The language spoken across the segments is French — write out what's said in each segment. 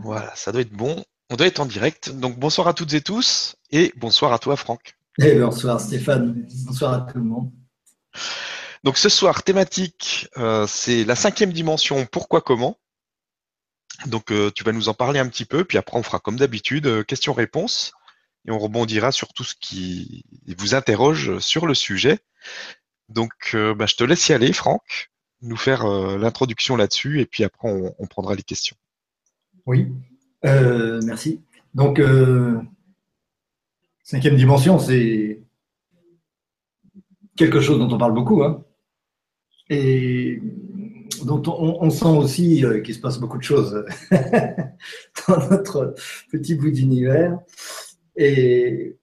Voilà, ça doit être bon. On doit être en direct. Donc bonsoir à toutes et tous et bonsoir à toi Franck. Et bonsoir Stéphane, bonsoir à tout le monde. Donc ce soir, thématique, euh, c'est la cinquième dimension, pourquoi, comment. Donc euh, tu vas nous en parler un petit peu, puis après on fera comme d'habitude, euh, questions-réponses, et on rebondira sur tout ce qui vous interroge sur le sujet. Donc bah, je te laisse y aller, Franck, nous faire l'introduction là-dessus, et puis après on prendra les questions. Oui, euh, merci. Donc, euh, cinquième dimension, c'est quelque chose dont on parle beaucoup, hein, et dont on, sent aussi euh, qu'il se passe beaucoup de choses dans notre petit bout d'univers. Et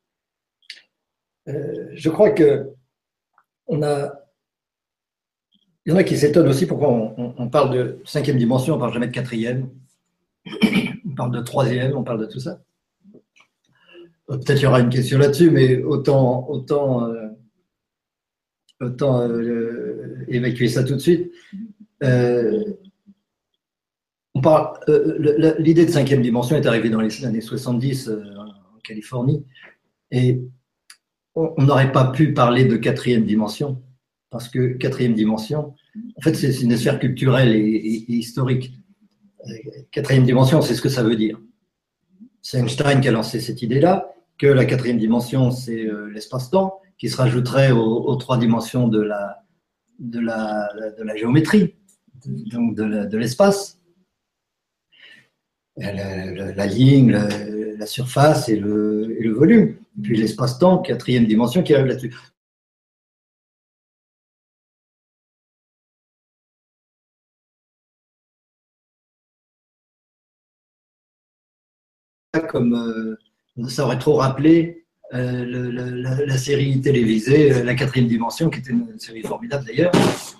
je crois que on a il y en a qui s'étonnent aussi pourquoi on, on, parle de cinquième dimension, on ne parle jamais de quatrième on parle de troisième, on parle de tout ça. Euh, peut-être qu'il y aura une question là-dessus, mais autant, autant, euh, autant euh, évacuer ça tout de suite. l'idée de cinquième dimension est arrivée dans les années 70 en Californie, et on n'aurait pas pu parler de quatrième dimension, parce que quatrième dimension, en fait, c'est une sphère culturelle et historique quatrième dimension, c'est ce que ça veut dire. C'est Einstein qui a lancé cette idée-là, que la quatrième dimension, c'est euh, l'espace-temps, qui se rajouterait aux, trois dimensions de la, géométrie, donc de l'espace. La, ligne, la, surface et le, et le volume. Puis l'espace-temps, quatrième dimension qui arrive là-dessus. Comme euh, ça aurait trop rappelé euh, la, série télévisée euh, La quatrième dimension, qui était une série formidable d'ailleurs.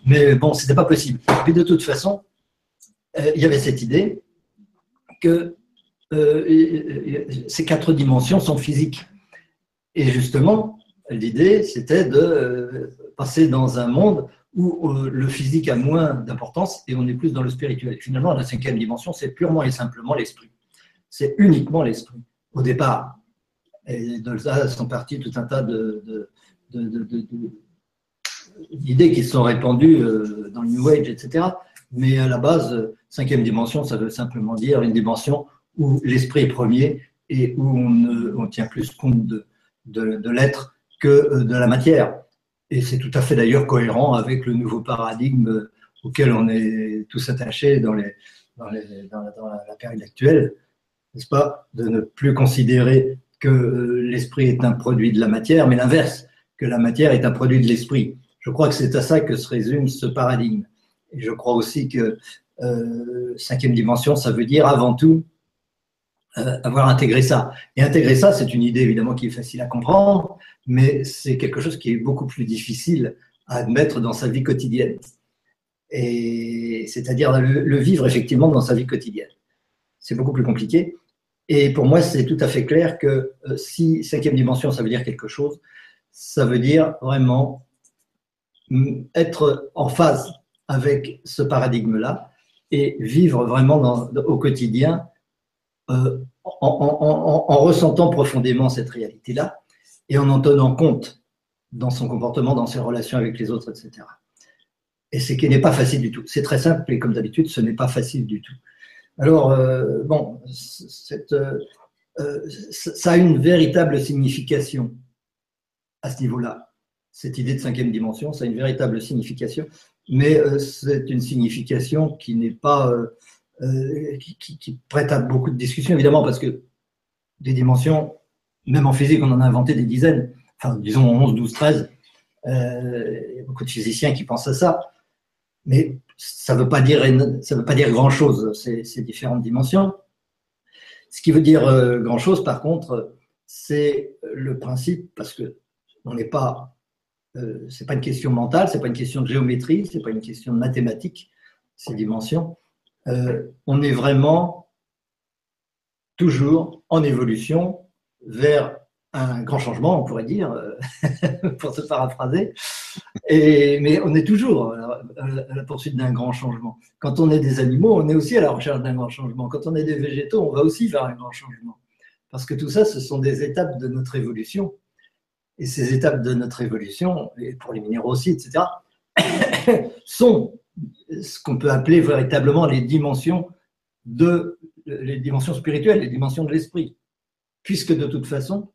Mais bon, c'était pas possible. Et de toute façon, il y avait cette idée que ces quatre dimensions sont physiques. Et justement, l'idée, c'était de passer dans un monde où le physique a moins d'importance et on est plus dans le spirituel. Finalement, la cinquième dimension, c'est purement et simplement l'esprit c'est uniquement l'esprit, au départ. Et de ça sont partis tout un tas d'idées qui sont répandues euh, dans le New Age, etc. Mais à la base, cinquième dimension, ça veut simplement dire une dimension où l'esprit est premier et où on, tient plus compte de, l'être que euh, de la matière. Et c'est tout à fait d'ailleurs cohérent avec le nouveau paradigme auquel on est tous attachés dans la période actuelle, n'est-ce pas, de ne plus considérer que euh, l'esprit est un produit de la matière, mais l'inverse, que la matière est un produit de l'esprit. Je crois que c'est à ça que se résume ce paradigme. Et je crois aussi que euh, cinquième dimension, ça veut dire avant tout euh, avoir intégré ça. Et intégrer ça, c'est une idée évidemment qui est facile à comprendre, mais c'est quelque chose qui est beaucoup plus difficile à admettre dans sa vie quotidienne. Et c'est-à-dire le, vivre effectivement dans sa vie quotidienne. C'est beaucoup plus compliqué. Et pour moi, c'est tout à fait clair que euh, si cinquième dimension, ça veut dire quelque chose, ça veut dire vraiment mm, être en phase avec ce paradigme-là et vivre vraiment au quotidien euh, en, ressentant profondément cette réalité-là et en en tenant compte dans son comportement, dans ses relations avec les autres, etc. Et ce qui n'est pas facile du tout. C'est très simple et comme d'habitude, ce n'est pas facile du tout. Alors, euh, bon, euh, euh, ça a une véritable signification à ce niveau-là. Cette idée de cinquième dimension, ça a une véritable signification, mais c'est une signification qui n'est pas, qui, prête à beaucoup de discussions, évidemment, parce que des dimensions, même en physique, on en a inventé des dizaines, enfin, disons 11, 12, 13. il y a beaucoup de physiciens qui pensent à ça. Mais ça ne veut pas dire, ça veut pas dire grand-chose, ces, différentes dimensions. Ce qui veut dire euh, grand-chose, par contre, c'est le principe, parce que on n'est pas, euh, c'est pas une question mentale, c'est pas une question de géométrie, c'est pas une question de mathématiques, ces dimensions. Euh, on est vraiment toujours en évolution vers un grand changement, on pourrait dire, euh, pour se paraphraser. Et, mais on est toujours à la poursuite d'un grand changement. Quand on est des animaux, on est aussi à la recherche d'un grand changement. Quand on est des végétaux, on va aussi vers un grand changement. Parce que tout ça, ce sont des étapes de notre évolution. Et ces étapes de notre évolution, et pour les minéraux aussi, etc., sont ce qu'on peut appeler véritablement les dimensions de les dimensions spirituelles, les dimensions de l'esprit. Puisque de toute façon,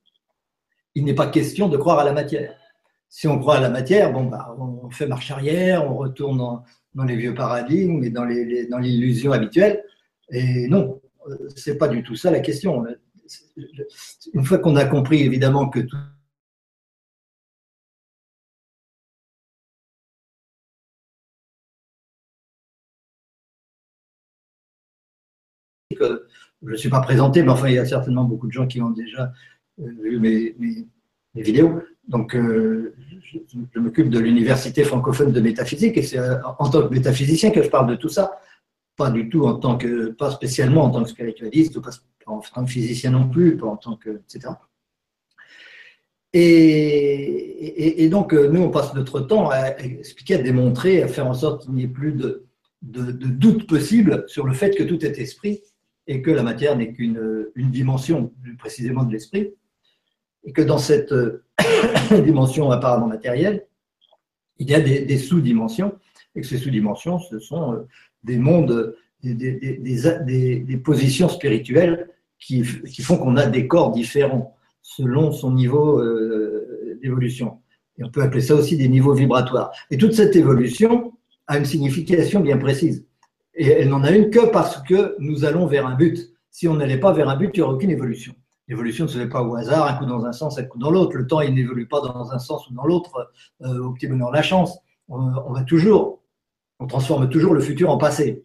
il n'est pas question de croire à la matière. Si on croit à la matière, bon, bah, on fait marche arrière, on retourne dans, les vieux paradigmes et dans, les, dans l'illusion habituelle. Et non, c'est pas du tout ça la question. Une fois qu'on a compris évidemment que tout je ne suis pas présenté, mais enfin, il y a certainement beaucoup de gens qui ont déjà euh, vu mes, vidéos. Donc, euh, je, m'occupe de l'université francophone de métaphysique et c'est euh, en tant que métaphysicien que je parle de tout ça. Pas du tout en tant que, pas spécialement en tant que spiritualiste, pas en tant que physicien non plus, pas en tant que, etc. Et, donc, nous, on passe notre temps à expliquer, à démontrer, à faire en sorte qu'il n'y ait plus de, doute possible sur le fait que tout est esprit et que la matière n'est qu'une une dimension, plus précisément de l'esprit, et que dans cette euh, dimension apparemment matérielle, il y a des, sous-dimensions, et que ces sous-dimensions, ce sont euh, des mondes, des, positions spirituelles qui, qui font qu'on a des corps différents selon son niveau euh, d'évolution. Et on peut appeler ça aussi des niveaux vibratoires. Et toute cette évolution a une signification bien précise. Et elle n'en a une que parce que nous allons vers un but. Si on n'allait pas vers un but, il n'y aurait aucune évolution. L'évolution ne se fait pas au hasard, un coup dans un sens, un coup dans l'autre. Le temps, il n'évolue pas dans un sens ou dans l'autre euh, au petit bonheur la chance. On, va toujours, on transforme toujours le futur en passé.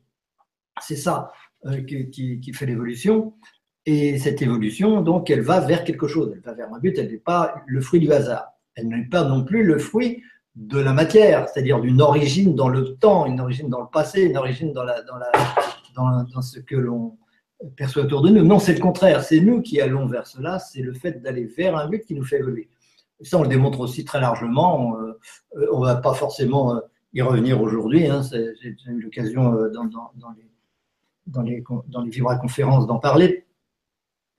C'est ça euh, qui, fait l'évolution. Et cette évolution, donc, elle va vers quelque chose. Elle va vers un but. Elle n'est pas le fruit du hasard. Elle n'est pas non plus le fruit de la matière, c'est-à-dire d'une origine dans le temps, une origine dans le passé, une origine dans, ce que l'on autour de nous. Non, c'est le contraire, c'est nous qui allons vers cela, c'est le fait d'aller vers un but qui nous fait évoluer. ça, on le démontre aussi très largement, on ne va pas forcément euh, y revenir aujourd'hui, hein. j'ai eu l'occasion euh, dans, dans, les, dans, les, dans les conférences d'en parler.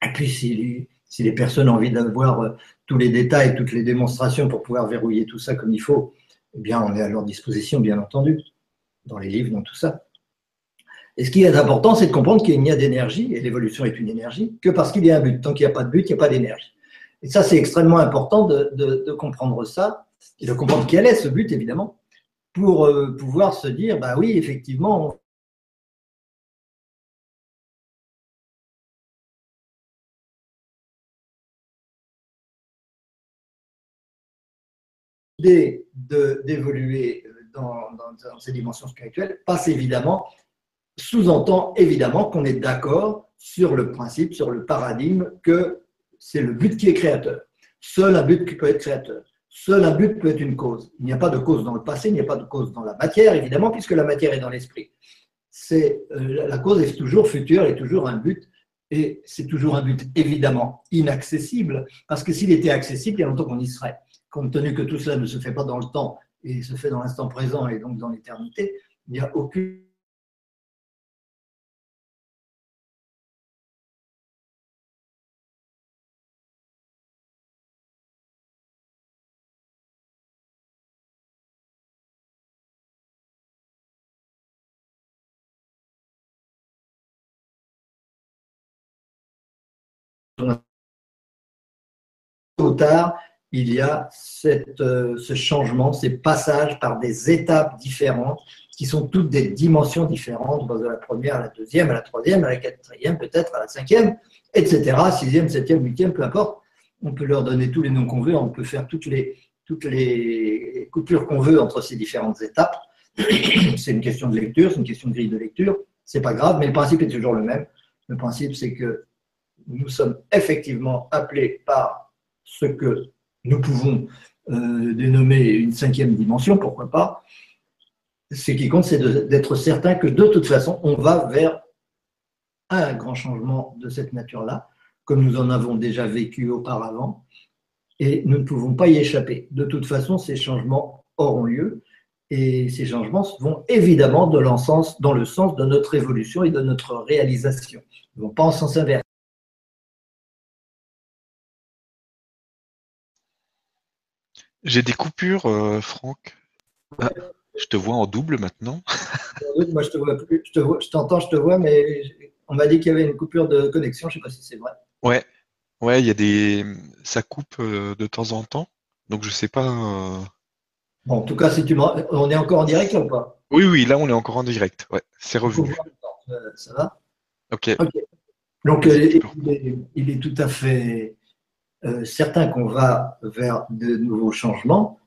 Et puis, si les, si les personnes ont envie d'avoir euh, tous les détails, toutes les démonstrations pour pouvoir verrouiller tout ça comme il faut, eh bien, on est à leur disposition, bien entendu, dans les livres, dans tout ça. Et ce qui est important, c'est de comprendre qu'il n'y a d'énergie, et l'évolution est une énergie, que parce qu'il y a un but. Tant qu'il n'y a pas de but, il n'y a pas d'énergie. Et ça, c'est extrêmement important de, comprendre ça, et de comprendre quel est ce but, évidemment, pour euh, pouvoir se dire, bah oui, effectivement, d'évoluer dans, dans, ces dimensions spirituelles passe évidemment, sous-entend évidemment qu'on est d'accord sur le principe, sur le paradigme que c'est le but qui est créateur. Seul un but qui peut être créateur. Seul un but peut être une cause. Il n'y a pas de cause dans le passé, il n'y a pas de cause dans la matière, évidemment, puisque la matière est dans l'esprit. C'est euh, la cause est toujours future, est toujours un but, et c'est toujours un but évidemment inaccessible, parce que s'il était accessible, il y a longtemps qu'on y serait compte tenu que tout cela ne se fait pas dans le temps et se fait dans l'instant présent et donc dans l'éternité, il n'y a aucune tard, il y a euh, ce changement, ces passages par des étapes différentes qui sont toutes des dimensions différentes, de la première à la deuxième, à la troisième, à la quatrième, peut-être à la cinquième, etc., sixième, septième, huitième, peu importe. On peut leur donner tous les noms qu'on veut, on peut faire toutes les, toutes les coupures qu'on veut entre ces différentes étapes. C'est une question de lecture, c'est une question de grille de lecture, c'est pas grave, mais le principe est toujours le même. Le principe, c'est que nous sommes effectivement appelés par ce que nous pouvons euh, dénommer une cinquième dimension, pourquoi pas. Ce qui compte, c'est d'être certain que de toute façon, on va vers un grand changement de cette nature-là, comme nous en avons déjà vécu auparavant, et nous ne pouvons pas y échapper. De toute façon, ces changements auront lieu et ces changements vont évidemment dans le sens, de notre évolution et de notre réalisation. Ils ne vont pas en sens inverse. J'ai des coupures, euh, Franck. Ah, je te vois en double maintenant. Moi, je te vois plus. Je t'entends, je, te vois, mais on m'a dit qu'il y avait une coupure de connexion. Je ne sais pas si c'est vrai. Ouais, ouais, il y a des, ça coupe euh, de temps en temps. Donc je sais pas. Euh, Bon, en tout cas, si tu on est encore en direct là ou pas? Oui, oui, là on est encore en direct. Ouais, c'est revenu. Ça va? Ok. Donc euh, il, est, tout à fait euh, certain qu'on va vers de nouveaux changements.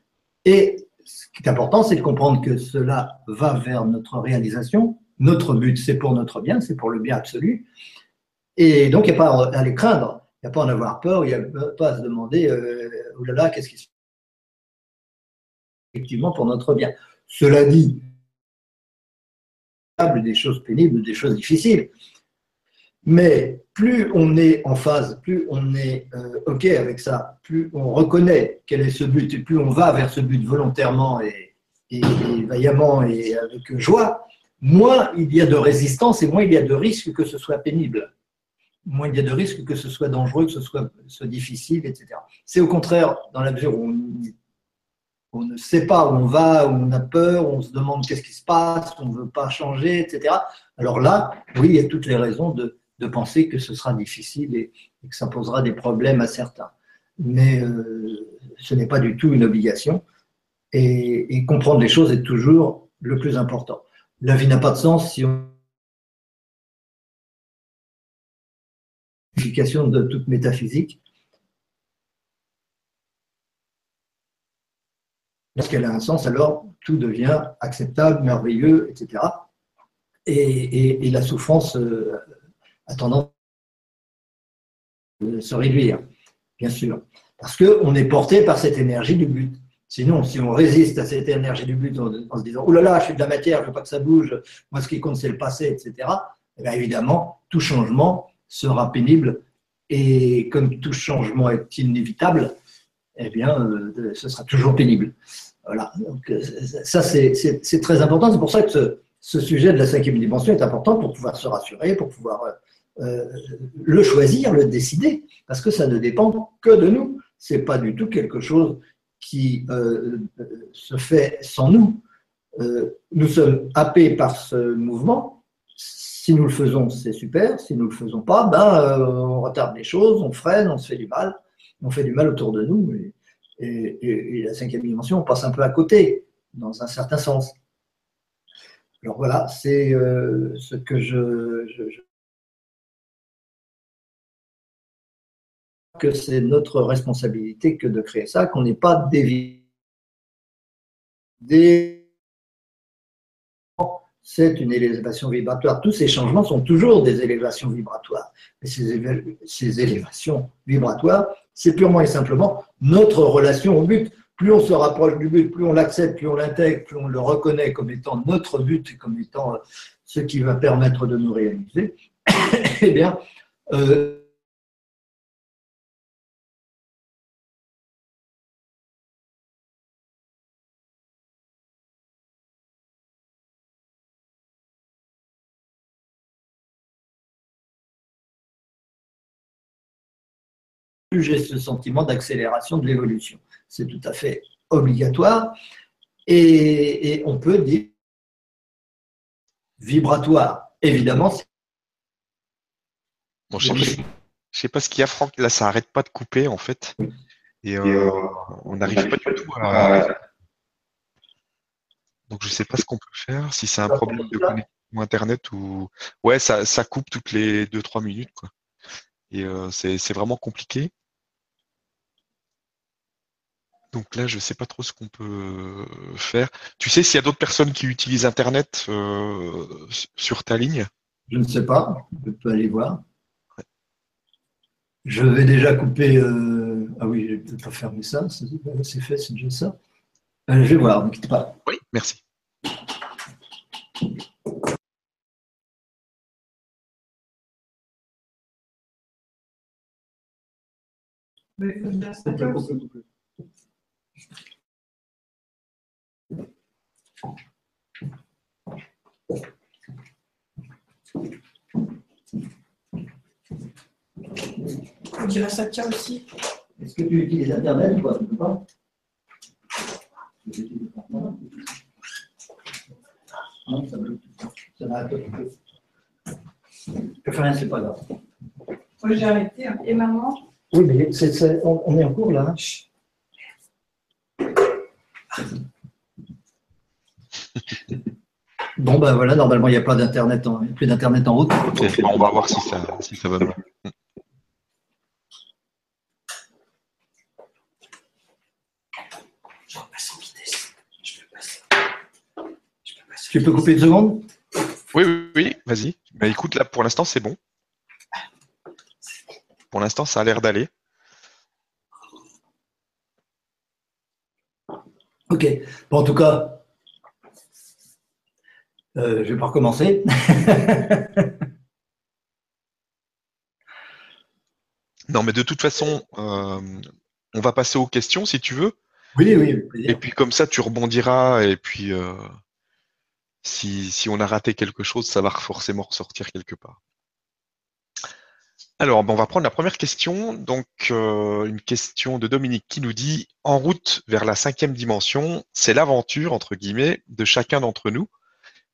Et ce qui est important, c'est de comprendre que cela va vers notre réalisation. Notre but, c'est pour notre bien, c'est pour le bien absolu. Et donc, il n'y a pas à les craindre, il n'y a pas à en avoir peur, il n'y a pas à se demander, oh là là, qu'est-ce qui se passe effectivement pour notre bien. Cela dit, des choses pénibles, des choses difficiles. Mais plus on est en phase, plus on est euh, OK avec ça, plus on reconnaît quel est ce but, et plus on va vers ce but volontairement et, vaillamment et avec joie, moins il y a de résistance et moins il y a de risque que ce soit pénible. Moins il y a de risque que ce soit dangereux, que ce soit, difficile, etc. C'est au contraire, dans la mesure où on on ne sait pas où on va, où on a peur, on se demande qu'est-ce qui se passe, on ne veut pas changer, etc. Alors là, oui, il y a toutes les raisons de, penser que ce sera difficile et, que ça posera des problèmes à certains. Mais euh, ce n'est pas du tout une obligation. Et, comprendre les choses est toujours le plus important. La vie n'a pas de sens si on de toute métaphysique Lorsqu'elle a un sens, alors tout devient acceptable, merveilleux, etc. Et, la souffrance euh, a tendance à se réduire, bien sûr. Parce qu'on est porté par cette énergie du but. Sinon, si on résiste à cette énergie du but en, se disant Oh là là, je suis de la matière, je veux pas que ça bouge, moi ce qui compte c'est le passé, etc., eh évidemment, tout changement sera pénible. Et comme tout changement est inévitable, eh bien, euh, ce sera toujours pénible. Voilà, donc euh, ça c'est très important. C'est pour ça que ce, sujet de la cinquième dimension est important pour pouvoir se rassurer, pour pouvoir euh, le choisir, le décider, parce que ça ne dépend que de nous. Ce n'est pas du tout quelque chose qui se fait sans nous. nous sommes happés par ce mouvement. Si nous le faisons, c'est super. Si nous ne le faisons pas, ben, on retarde les choses, on freine, on se fait du mal. On fait du mal autour de nous et, la cinquième dimension, on passe un peu à côté, dans un certain sens. Alors voilà, c'est euh, ce que je, que c'est notre responsabilité que de créer ça, qu'on n'est pas des c'est une élévation vibratoire. Tous ces changements sont toujours des élévations vibratoires. Mais ces élévations vibratoires c'est purement et simplement notre relation au but. Plus on se rapproche du but, plus on l'accepte, plus on l'intègre, plus on le reconnaît comme étant notre but, comme étant euh, ce qui va permettre de nous réaliser, eh bien, euh, j'ai ce sentiment d'accélération de l'évolution. C'est tout à fait obligatoire. Et, on peut dire vibratoire. Évidemment. je ne sais, pas ce qu'il y a, Franck. Là, ça n'arrête pas de couper, en fait. Et, euh, on n'arrive pas du tout à. Donc, je ne sais pas ce qu'on peut faire, si c'est un problème de connexion Internet ou. Ouais, ça, ça coupe toutes les 2-3 minutes, quoi. Et euh, c'est vraiment compliqué. Donc là, je ne sais pas trop ce qu'on peut faire. Tu sais s'il y a d'autres personnes qui utilisent Internet euh, sur ta ligne? Je ne sais pas. Je peux aller voir. Je vais déjà couper. Euh, ah oui, je vais peut-être pas fermer ça. C'est fait, c'est déjà ça. Euh, je vais voir, ne quitte pas. Oui, merci. On dirait ça tient aussi. Est-ce que tu utilises Internet ou pas Tu peux pas Non, ça bloque. Ça n'arrête pas. Je fais rien, c'est pas grave. Moi, j'ai arrêté. hein. Et maman? Oui, mais c'est- c'est- on, on est en cours là. hein. Bon, ben voilà, normalement, il n'y a pas d'Internet en, plus d'Internet en route. On va voir si ça, si ça va mieux. Je repasse en vitesse. Je peux passer. Je peux passer. Tu peux couper une seconde? Oui, oui, oui, vas-y. Bah, écoute, là, pour l'instant, c'est bon. Pour l'instant, ça a l'air d'aller. Ok. Bon, en tout cas, euh, je vais pas recommencer. Non, mais de toute façon, euh, on va passer aux questions si tu veux. oui, oui, Et puis comme ça, tu rebondiras. Et puis, euh, si, si on a raté quelque chose, ça va forcément ressortir quelque part. Alors, ben, on va prendre la première question. Donc, euh, une question de Dominique qui nous dit En route vers la cinquième dimension, c'est l'aventure, entre guillemets, de chacun d'entre nous.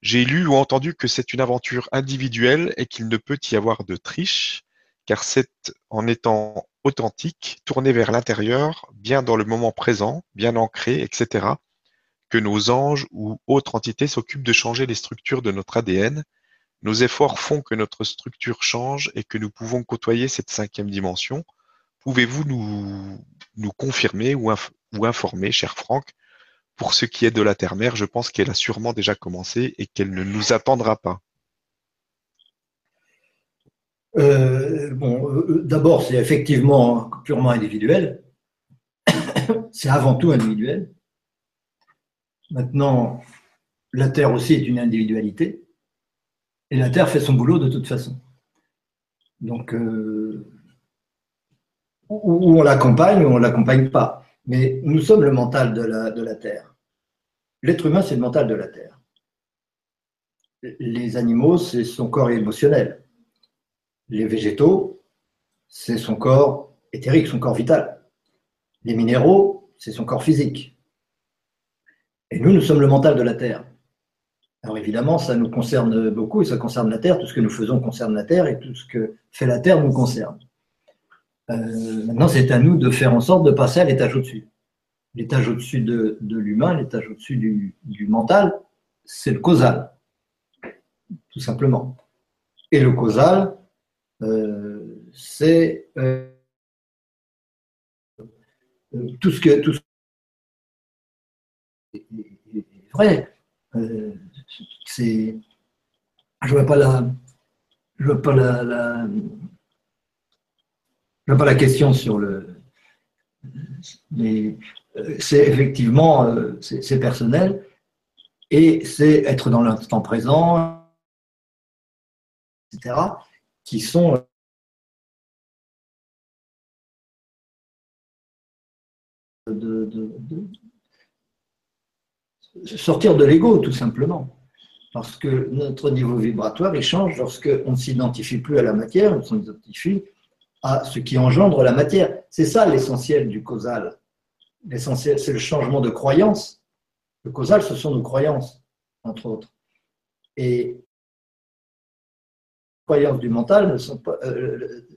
J'ai lu ou entendu que c'est une aventure individuelle et qu'il ne peut y avoir de triche, car c'est en étant authentique, tourné vers l'intérieur, bien dans le moment présent, bien ancré, etc., que nos anges ou autres entités s'occupent de changer les structures de notre ADN. Nos efforts font que notre structure change et que nous pouvons côtoyer cette cinquième dimension. Pouvez-vous nous, nous confirmer ou, ou informer, cher Franck, pour ce qui est de la Terre-Mère, je pense qu'elle a sûrement déjà commencé et qu'elle ne nous attendra pas. Euh, euh, d'abord, c'est effectivement purement individuel. c'est avant tout individuel. Maintenant, la Terre aussi est une individualité. Et la Terre fait son boulot de toute façon. Donc, euh, ou on l'accompagne ou on ne l'accompagne pas. Mais nous sommes le mental de la Terre. L'être humain, c'est le mental de la Terre. Les animaux, c'est son corps émotionnel. Les végétaux, c'est son corps éthérique, son corps vital. Les minéraux, c'est son corps physique. Et nous, nous sommes le mental de la Terre. Alors évidemment, ça nous concerne beaucoup et ça concerne la Terre. Tout ce que nous faisons concerne la Terre et tout ce que fait la Terre nous concerne. Euh, maintenant, c'est à nous de faire en sorte de passer à l'étage au-dessus. L'étage au-dessus de, de l'humain, l'étage au-dessus du, du mental, c'est le causal, tout simplement. Et le causal, euh, c'est euh, euh, tout ce que tout ce est- vrai. C'est, je vois pas la, je vois pas la, la- je vois pas la question sur le, mais c'est effectivement euh, c'est personnel et c'est être dans l'instant présent, etc. qui sont de, de- sortir de l'ego, tout simplement. Parce que notre niveau vibratoire, il change lorsque on ne s'identifie plus à la matière, on s'identifie à ce qui engendre la matière. C'est ça l'essentiel du causal. L'essentiel, c'est le changement de croyance. Le causal, ce sont nos croyances, entre autres. Et les croyances du mental euh,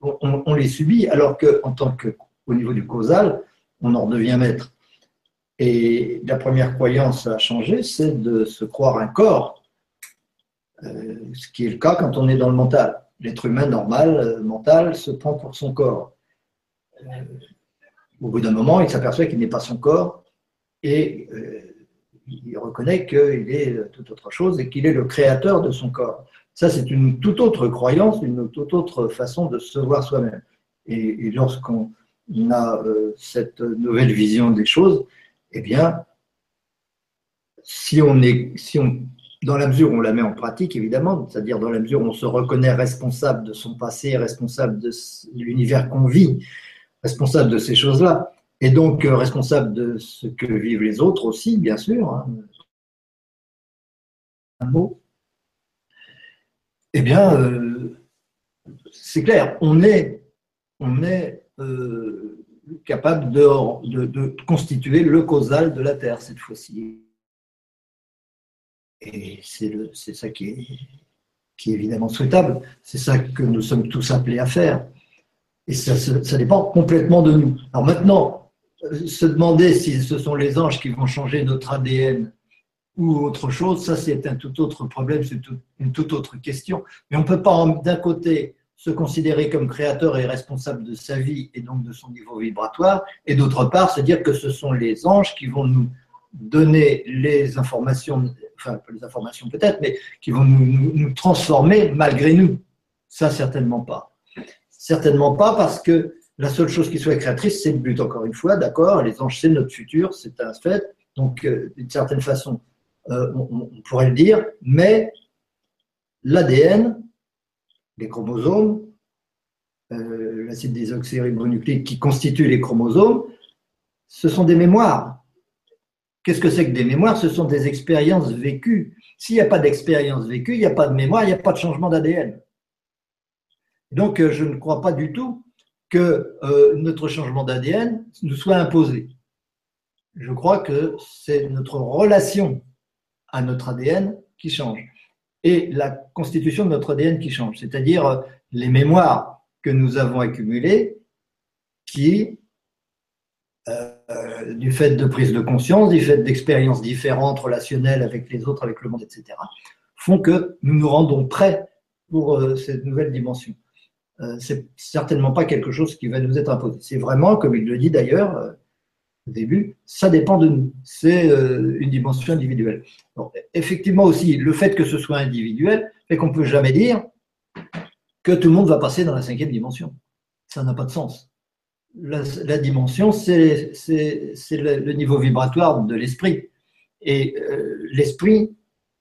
on, les subit, alors qu'en tant que, au niveau du causal, on en redevient maître. Et la première croyance à changer, c'est de se croire un corps, Euh, ce qui est le cas quand on est dans le mental. L'être humain normal, euh, mental, se prend pour son corps. Euh, au bout d'un moment, il s'aperçoit qu'il n'est pas son corps et euh, il reconnaît qu'il est tout autre chose et qu'il est le créateur de son corps. Ça, c'est une toute autre croyance, une toute autre façon de se voir soi-même. Et, lorsqu'on a euh, cette nouvelle vision des choses, eh bien, si on est, si on, dans la mesure où on la met en pratique, évidemment, c'est-à-dire dans la mesure où on se reconnaît responsable de son passé, responsable de l'univers qu'on vit, responsable de ces choses-là, et donc euh, responsable de ce que vivent les autres aussi, bien sûr. Hein. Un mot. Eh bien, euh, c'est clair, on est, on est euh, capable de, de, constituer le causal de la Terre cette fois-ci. Et c'est ça qui est, qui est évidemment souhaitable. C'est ça que nous sommes tous appelés à faire. Et ça, dépend complètement de nous. Alors maintenant, euh, se demander si ce sont les anges qui vont changer notre ADN ou autre chose, ça c'est un tout autre problème, c'est une toute autre question. Mais on ne peut pas d'un côté se considérer comme créateur et responsable de sa vie et donc de son niveau vibratoire, et d'autre part se dire que ce sont les anges qui vont nous donner les informations, enfin pas les informations peut-être, mais qui vont nous, transformer malgré nous. Ça, certainement pas. Certainement pas parce que la seule chose qui soit créatrice, c'est le but, encore une fois, d'accord Les anges, c'est notre futur, c'est un fait. Donc, euh, d'une certaine façon, euh, on, pourrait le dire, mais l'ADN, les chromosomes, euh, l'acide désoxyribonucléique qui constitue les chromosomes, ce sont des mémoires. Qu'est-ce que c'est que des mémoires? Ce sont des expériences vécues. S'il n'y a pas d'expérience vécue, il n'y a pas de mémoire, il n'y a pas de changement d'ADN. Donc, euh, je ne crois pas du tout que euh, notre changement d'ADN nous soit imposé. Je crois que c'est notre relation à notre ADN qui change et la constitution de notre ADN qui change, c'est-à-dire euh, les mémoires que nous avons accumulées qui du fait de prise de conscience, du fait d'expériences différentes, relationnelles avec les autres, avec le monde, etc., font que nous nous rendons prêts pour cette nouvelle dimension. Euh, c'est certainement pas quelque chose qui va nous être imposé. C'est vraiment, comme il le dit d'ailleurs au début, ça dépend de nous. C'est une dimension individuelle. effectivement aussi, le fait que ce soit individuel fait qu'on ne peut jamais dire que tout le monde va passer dans la cinquième dimension. Ça n'a pas de sens la, dimension, c'est le, niveau vibratoire de l'esprit. Et euh, l'esprit,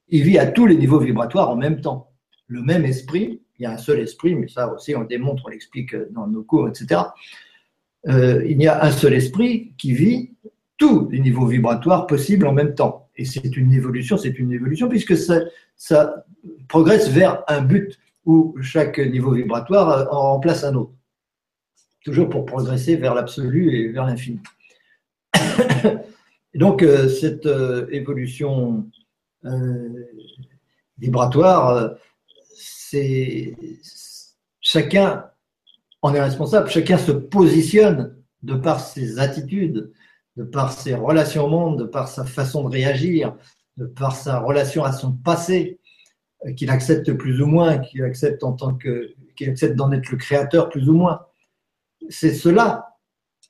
il vit à tous les niveaux vibratoires en même temps. Le même esprit, il y a un seul esprit, mais ça aussi on démontre, on l'explique dans nos cours, etc. Euh, il y a un seul esprit qui vit tous les niveaux vibratoires possibles en même temps. Et c'est une évolution, c'est une évolution puisque ça, progresse vers un but où chaque niveau vibratoire en remplace un autre toujours pour progresser vers l'absolu et vers l'infini. donc, euh, cette euh, évolution euh, vibratoire, c'est chacun en est responsable, chacun se positionne de par ses attitudes, de par ses relations au monde, de par sa façon de réagir, de par sa relation à son passé, qu'il accepte plus ou moins, qu'il accepte en tant que qu'il accepte d'en être le créateur plus ou moins c'est cela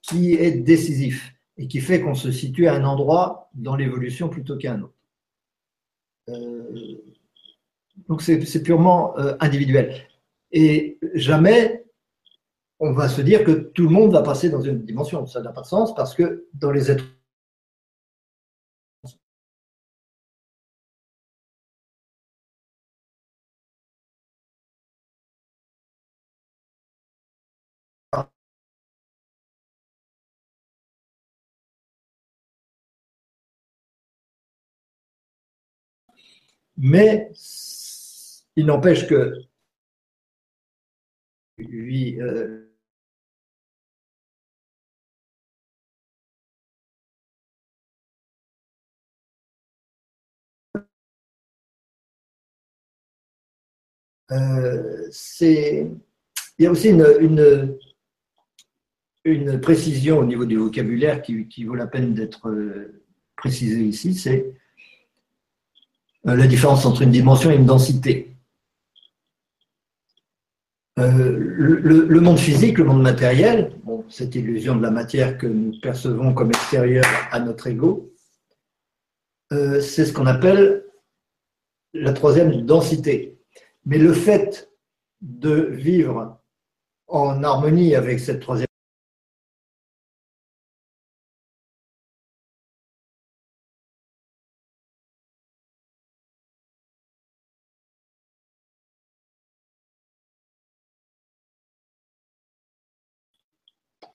qui est décisif et qui fait qu'on se situe à un endroit dans l'évolution plutôt qu'à un autre. Euh, donc c'est purement euh, individuel. Et jamais on va se dire que tout le monde va passer dans une dimension. Ça n'a pas de sens parce que dans les êtres Mais il n'empêche que lui, euh, euh, c'est, il y a aussi une, une, précision au niveau du vocabulaire qui, vaut la peine d'être euh, précisée ici, c'est la différence entre une dimension et une densité. Euh, le, monde physique, le monde matériel, cette illusion de la matière que nous percevons comme extérieure à notre ego, euh, c'est ce qu'on appelle la troisième densité. Mais le fait de vivre en harmonie avec cette troisième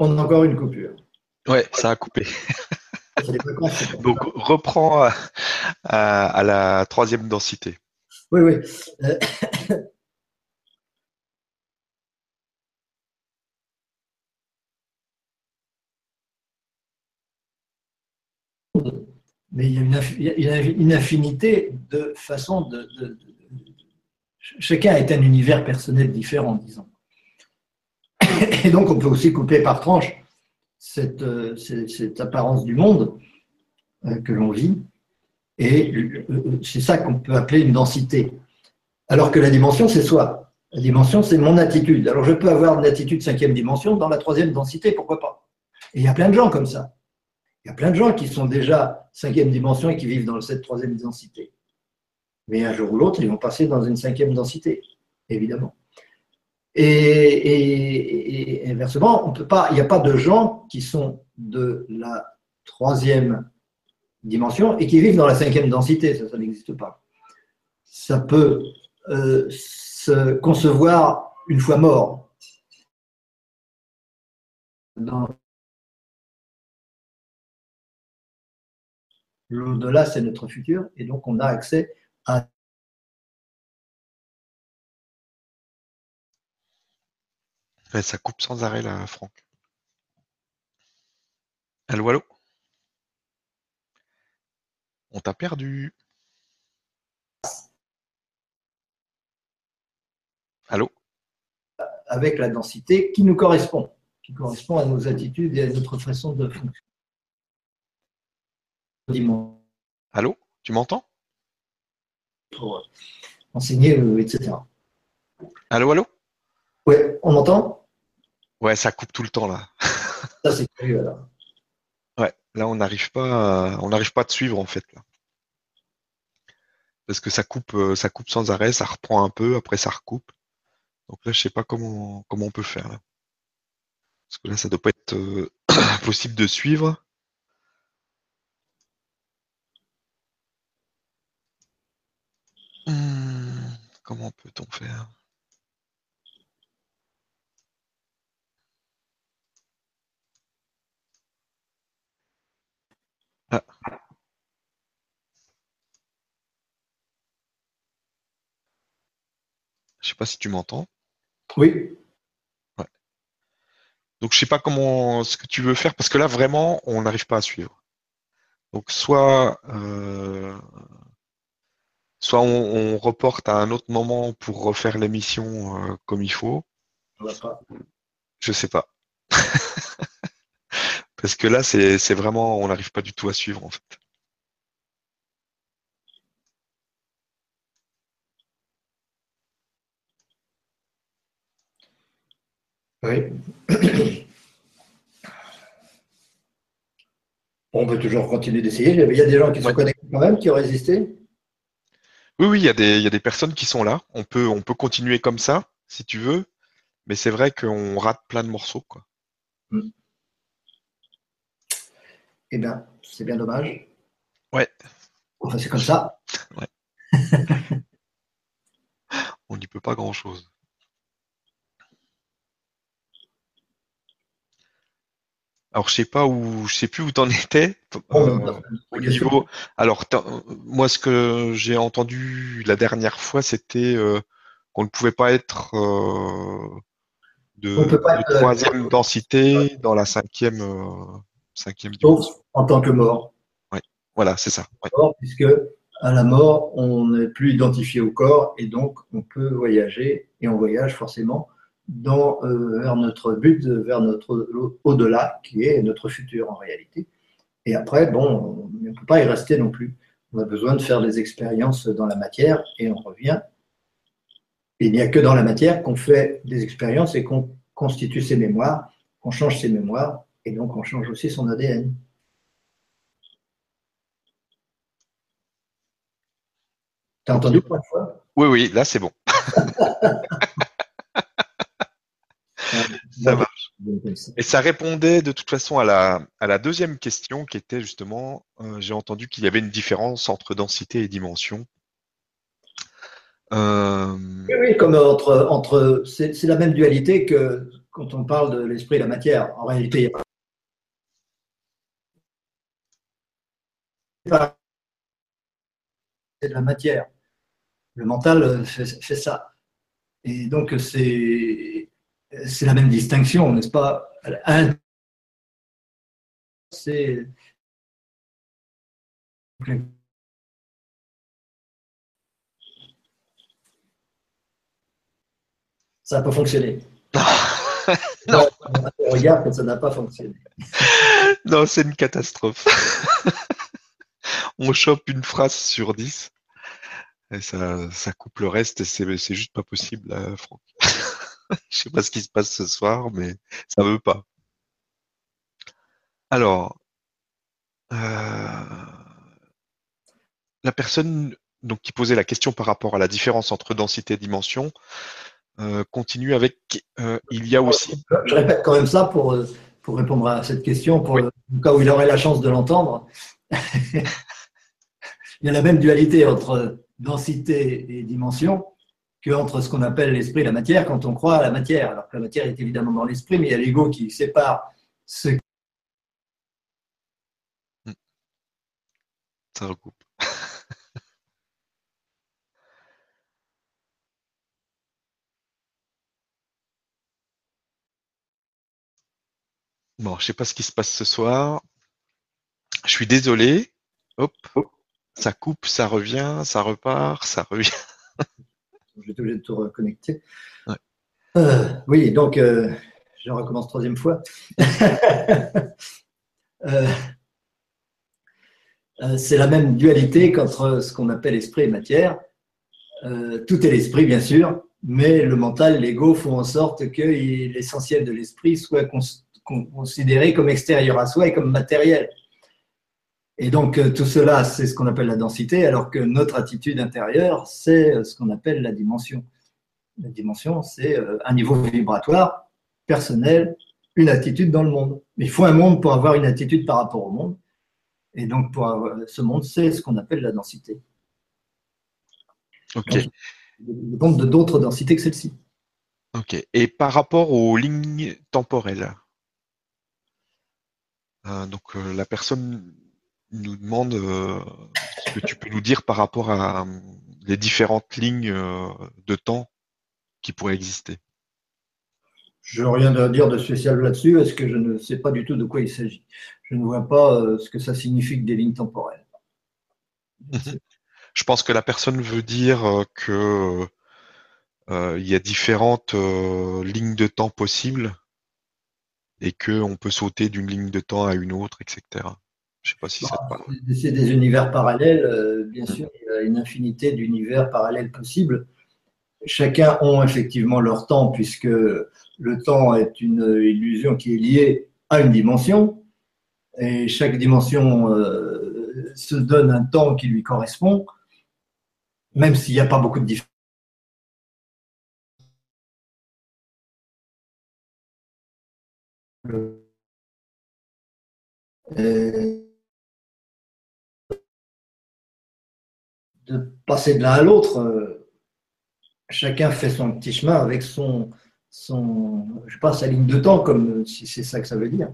On a encore une coupure. Ouais, ça a coupé. Donc reprends à, à- à la troisième densité. Oui, oui. Euh, Mais il y a une, infi- il y a une infinité de façons de- de- Chacun est un univers personnel différent, disons. Et donc, on peut aussi couper par tranche cette, euh, cette, apparence du monde euh, que l'on vit. Et euh, c'est ça qu'on peut appeler une densité. Alors que la dimension, c'est soi. La dimension, c'est mon attitude. Alors, je peux avoir une attitude cinquième dimension dans la troisième densité, pourquoi pas? Et il y a plein de gens comme ça. Il y a plein de gens qui sont déjà cinquième dimension et qui vivent dans cette troisième densité. Mais un jour ou l'autre, ils vont passer dans une cinquième densité, évidemment. Et, inversement, on peut pas, il n'y a pas de gens qui sont de la troisième dimension et qui vivent dans la cinquième densité. Ça, n'existe pas. Ça peut euh, se concevoir une fois mort. L'au-delà, c'est notre futur, et donc on a accès à ça coupe sans arrêt là, Franck. Allô, allô? On t'a perdu. Allô? Avec la densité qui nous correspond, qui correspond à nos attitudes et à notre façon de fonctionner. Allô? Tu m'entends? Pour enseigner, euh, etc. Allô, allô? Ouais, on m'entend? Ouais, ça coupe tout le temps là. Ça, c'est curieux alors. Ouais, là on n'arrive pas, à- on n'arrive pas à te suivre en fait là. Parce que ça coupe, euh, ça coupe sans arrêt, ça reprend un peu, après ça recoupe. Donc là, je sais pas comment comment on peut faire là. Parce que là, ça doit pas être euh, possible de suivre. Hmm, comment peut-on faire? Ah. Je sais pas si tu m'entends. Oui, Donc je sais pas comment ce que tu veux faire parce que là vraiment on n'arrive pas à suivre. Donc soit euh, soit on, on reporte à un autre moment pour refaire l'émission euh, comme il faut. Je sais pas. Parce que là c'est vraiment on n'arrive pas du tout à suivre en fait. Oui. On peut toujours continuer d'essayer. Il y a des gens qui Ouais. sont connectés quand même, qui ont résisté? Oui oui il y a des il y a des personnes qui sont là. On peut on peut continuer comme ça si tu veux. Mais c'est vrai qu'on rate plein de morceaux quoi. Eh bien, c'est bien dommage. Ouais. Enfin, c'est comme ça. On n'y peut pas grand chose. Alors je sais pas où je sais plus où t'en étais. Bon, Euh, Au niveau, alors moi ce que j'ai entendu la dernière fois, c'était euh, qu'on ne pouvait pas être euh, de, troisième densité dans la cinquième cinquième Sauf en tant que mort. Voilà, c'est ça. ouais. mort, puisque à la mort, on n'est plus identifié au corps et donc on peut voyager et on voyage forcément dans, euh, vers notre but, vers notre au-delà, qui est notre futur en réalité. Et après, bon, on ne peut pas y rester non plus. On a besoin de faire des expériences dans la matière et on revient. Et il n'y a que dans la matière qu'on fait des expériences et qu'on constitue ses mémoires, qu'on change ses mémoires et donc on change aussi son ADN. T'as entendu pour une fois? Oui, oui, là c'est bon. Ça marche. Et ça répondait de toute façon à la, à la deuxième question qui était justement, euh, j'ai entendu qu'il y avait une différence entre densité et dimension. Euh, Oui, oui, comme entre, entre c'est c'est la même dualité que quand on parle de l'esprit et la matière, en réalité, c'est de la matière. Le mental fait, fait ça. Et donc, c'est la même distinction, n'est-ce pas? C'est ça n'a pas fonctionné. non. Regarde que ça n'a pas fonctionné. Non, c'est une catastrophe. On chope une phrase sur dix et ça, ça coupe le reste et c'est, juste pas possible, là, Franck. Je sais pas ce qui se passe ce soir, mais ça veut pas. Alors, euh, la personne donc, qui posait la question par rapport à la différence entre densité et dimension euh, continue avec euh, il y a aussi. Je répète quand même ça pour, pour répondre à cette question, pour le cas où il aurait la chance de l'entendre. il y a la même dualité entre densité et dimension qu'entre ce qu'on appelle l'esprit et la matière quand on croit à la matière. Alors que la matière est évidemment dans l'esprit, mais il y a l'ego qui sépare ce Ça recoupe. Bon, je sais pas ce qui se passe ce soir. Je suis désolé. Hop. Ça coupe, ça revient, ça repart, ça revient. Je vais être obligé de tout reconnecter. Euh, oui, donc euh, je recommence troisième fois. Euh, c'est la même dualité qu'entre ce qu'on appelle esprit et matière. tout est l'esprit, bien sûr, mais le mental, l'ego font en sorte que l'essentiel de l'esprit soit considéré comme extérieur à soi et comme matériel. Et donc, euh, tout cela, c'est ce qu'on appelle la densité, alors que notre attitude intérieure, c'est euh, ce qu'on appelle la dimension. La dimension, c'est euh, un niveau vibratoire personnel, une attitude dans le monde. Il faut un monde pour avoir une attitude par rapport au monde. Et donc, pour avoir, ce monde, c'est ce qu'on appelle la densité. Ok. il dépend de d'autres densités que celle-ci. Ok. Et par rapport aux lignes temporelles, donc la personne nous demande euh, ce que tu peux nous dire par rapport à euh, les différentes lignes euh, de temps qui pourraient exister? Je n'ai rien à dire de spécial là-dessus, parce que je ne sais pas du tout de quoi il s'agit. Je ne vois pas ce que ça signifie que des lignes temporelles. Mhm. Je pense que la personne veut dire que il y a différentes lignes de temps possibles et qu'on peut sauter d'une ligne de temps à une autre, etc. Je sais pas si ça parle. C'est des univers parallèles. Euh, bien sûr, il y a une infinité d'univers parallèles possibles. Chacun ont effectivement leur temps, puisque le temps est une illusion qui est liée à une dimension. Et chaque dimension euh, se donne un temps qui lui correspond, même s'il n'y a pas beaucoup de différences. Euh, de passer de l'un à l'autre. Euh, chacun fait son petit chemin avec son, son, je sa ligne de temps, comme si c'est ça que ça veut dire.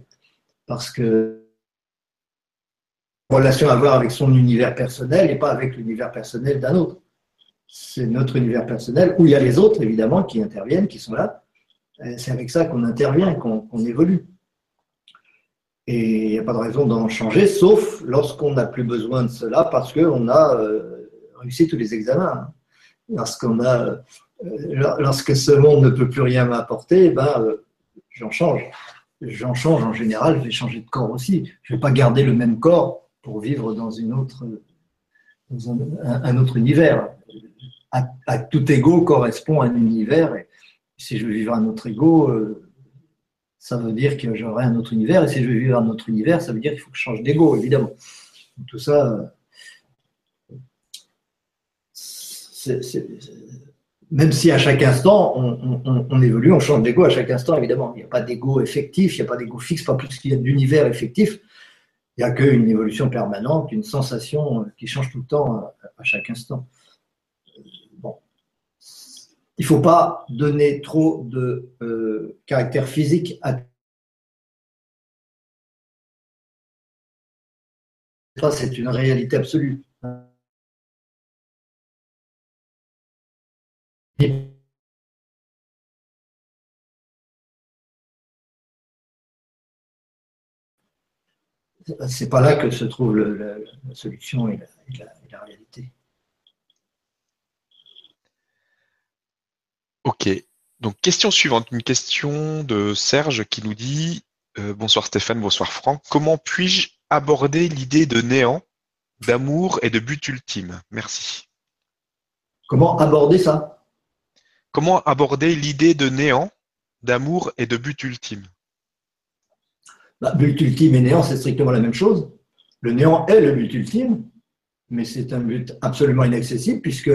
Parce que relation à avoir avec son univers personnel et pas avec l'univers personnel d'un autre. C'est notre univers personnel où il y a les autres, évidemment, qui interviennent, qui sont là. C'est avec ça qu'on intervient, qu'on évolue. Et il n'y a pas de raison d'en changer, sauf lorsqu'on n'a plus besoin de cela parce qu'on a euh, réussi tous les examens. Lorsqu'on a, euh, lorsque ce monde ne peut plus rien m'apporter, ben, euh, j'en change. J'en change en général, je vais changer de corps aussi. Je ne vais pas garder le même corps pour vivre dans, une autre, un, autre univers. À, tout ego correspond un univers. Si je veux vivre un autre ego, euh, ça veut dire que j'aurai un autre univers. Et si je veux vivre un autre univers, ça veut dire qu'il faut que je change d'ego, évidemment. Tout ça, même si à chaque instant, on, évolue, on change d'ego à chaque instant, évidemment. Il n'y a pas d'ego effectif, il n'y a pas d'ego fixe, pas plus qu'il y a d'univers effectif. Il n'y a qu'une évolution permanente, une sensation qui change tout le temps à, chaque instant. Bon. il ne faut pas donner trop de euh, caractère physique à c'est une réalité absolue. C'est pas là que se trouve le- le- la solution et la, et la- et la réalité. Ok. Donc, question suivante. Une question de Serge qui nous dit euh, Bonsoir Stéphane, bonsoir Franck. Comment puis-je aborder l'idée de néant, d'amour et de but ultime? Merci. Comment aborder ça? Comment aborder l'idée de néant, d'amour et de but ultime? Bah, But ultime et néant, c'est strictement la même chose. Le néant est le but ultime, mais c'est un but absolument inaccessible, puisque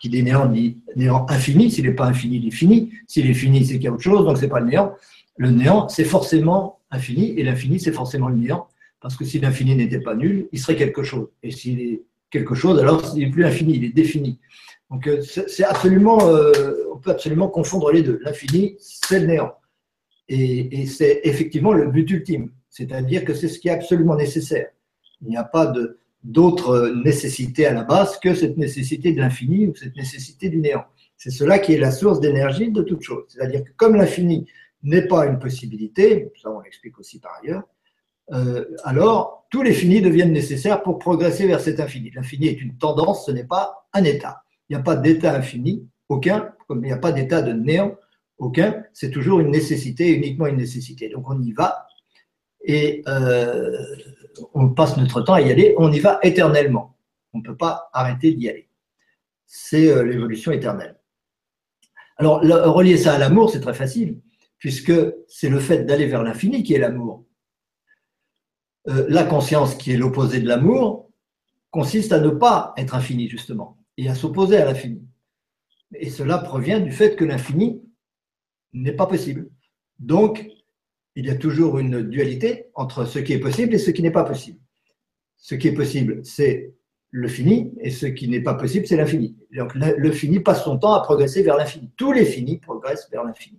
qui dit néant dit néant infini. S'il n'est pas infini, il est fini. S'il est fini, c'est qu'il y a autre chose, donc c'est pas le néant. Le néant, c'est forcément infini, et l'infini, c'est forcément le néant, parce que si l'infini n'était pas nul, il serait quelque chose. Et s'il est quelque chose, alors il n'est plus infini, il est défini. Donc euh, euh, on peut absolument confondre les deux. L'infini, c'est le néant. Et, c'est effectivement le but ultime, c'est-à-dire que c'est ce qui est absolument nécessaire. Il n'y a pas d'autre nécessité à la base que cette nécessité de l'infini ou cette nécessité du néant. C'est cela qui est la source d'énergie de toute chose. C'est-à-dire que comme l'infini n'est pas une possibilité, ça on l'explique aussi par ailleurs, euh, alors tous les finis deviennent nécessaires pour progresser vers cet infini. L'infini est une tendance, ce n'est pas un état. Il n'y a pas d'état infini, aucun, comme il n'y a pas d'état de néant, aucun. C'est toujours une nécessité, uniquement une nécessité. Donc on y va et euh, on passe notre temps à y aller, on y va éternellement. On ne peut pas arrêter d'y aller. C'est euh, l'évolution éternelle. Alors, relier ça à l'amour, c'est très facile, puisque c'est le fait d'aller vers l'infini qui est l'amour. Euh, la conscience, qui est l'opposé de l'amour, consiste à ne pas être infini, justement, et à s'opposer à l'infini. Et cela provient du fait que l'infini n'est pas possible. Donc, il y a toujours une dualité entre ce qui est possible et ce qui n'est pas possible. Ce qui est possible, c'est le fini, et ce qui n'est pas possible, c'est l'infini. Donc le, fini passe son temps à progresser vers l'infini. Tous les finis progressent vers l'infini.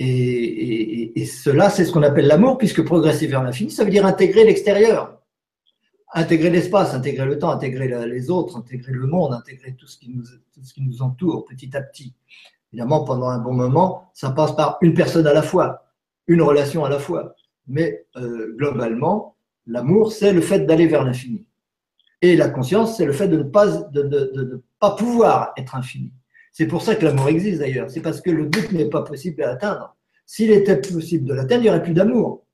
Et- et cela, c'est ce qu'on appelle l'amour, puisque progresser vers l'infini, ça veut dire intégrer l'extérieur, intégrer l'espace, intégrer le temps, intégrer les autres, intégrer le monde, intégrer tout ce, qui nous, entoure petit à petit. Évidemment, pendant un bon moment, ça passe par une personne à la fois, une relation à la fois. Mais euh, globalement, l'amour, c'est le fait d'aller vers l'infini. Et la conscience, c'est le fait de ne pas, de ne pas pouvoir être infini. C'est pour ça que l'amour existe d'ailleurs. C'est parce que le but n'est pas possible à atteindre. S'il était possible de l'atteindre, il n'y aurait plus d'amour.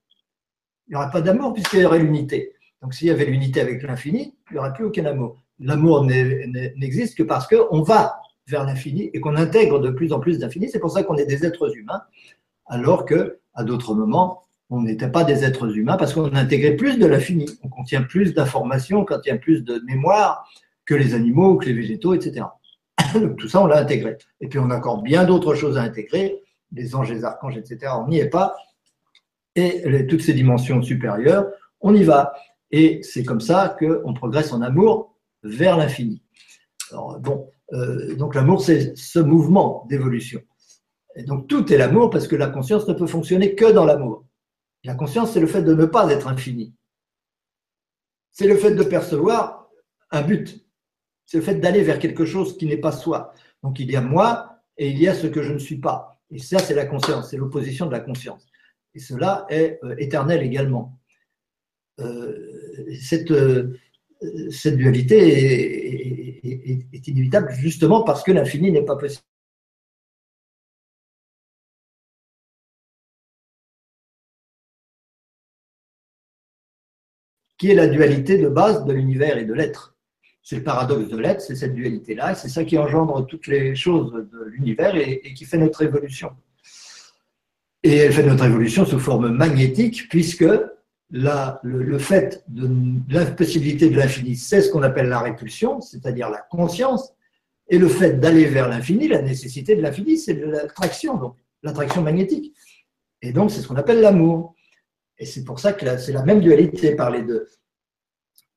Il n'y aurait pas d'amour puisqu'il y aurait l'unité. Donc s'il y avait l'unité avec l'infini, il n'y aurait plus aucun amour. L'amour n'existe que parce qu'on va vers l'infini et qu'on intègre de plus en plus d'infini. C'est pour ça qu'on est des êtres humains, alors que à d'autres moments, on n'était pas des êtres humains parce qu'on intégrait plus de l'infini. On contient plus d'informations, on contient plus de mémoire que les animaux, que les végétaux, etc. Donc tout ça, on l'a intégré. Et puis on a encore bien d'autres choses à intégrer, les anges, les archanges, etc. On n'y est pas. Et toutes ces dimensions supérieures, on y va. Et c'est comme ça qu'on progresse en amour vers l'infini. Alors, bon, euh, donc l'amour, c'est ce mouvement d'évolution. Et donc tout est l'amour parce que la conscience ne peut fonctionner que dans l'amour. La conscience, c'est le fait de ne pas être infini. C'est le fait de percevoir un but. C'est le fait d'aller vers quelque chose qui n'est pas soi. Donc il y a moi et il y a ce que je ne suis pas. Et ça, c'est la conscience, c'est l'opposition de la conscience. Et cela est euh, éternel également. Euh, cette, euh, cette dualité est, inévitable justement parce que l'infini n'est pas possible. Qui est la dualité de base de l'univers et de l'être? C'est le paradoxe de l'être, c'est cette dualité-là, c'est ça qui engendre toutes les choses de l'univers et qui fait notre évolution. Et elle fait notre évolution sous forme magnétique, puisque le, fait de l'impossibilité de l'infini, c'est ce qu'on appelle la répulsion, c'est-à-dire la conscience, et le fait d'aller vers l'infini, la nécessité de l'infini, c'est l'attraction, donc l'attraction magnétique. Et donc, c'est ce qu'on appelle l'amour. Et c'est pour ça que c'est la même dualité, parler de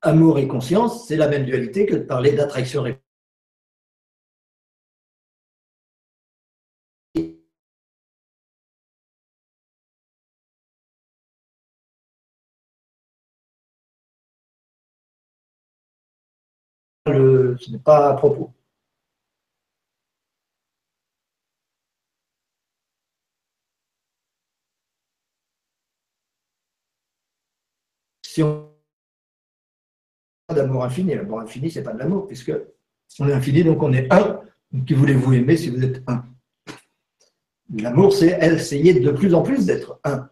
amour et conscience, c'est la même dualité que de parler d'attraction ce n'est pas à propos. Si on d'amour infini, l'amour infini, c'est pas de l'amour, puisque on est infini, donc on est un. Qui voulez-vous aimer si vous êtes un? L'amour, c'est essayer de plus en plus d'être un.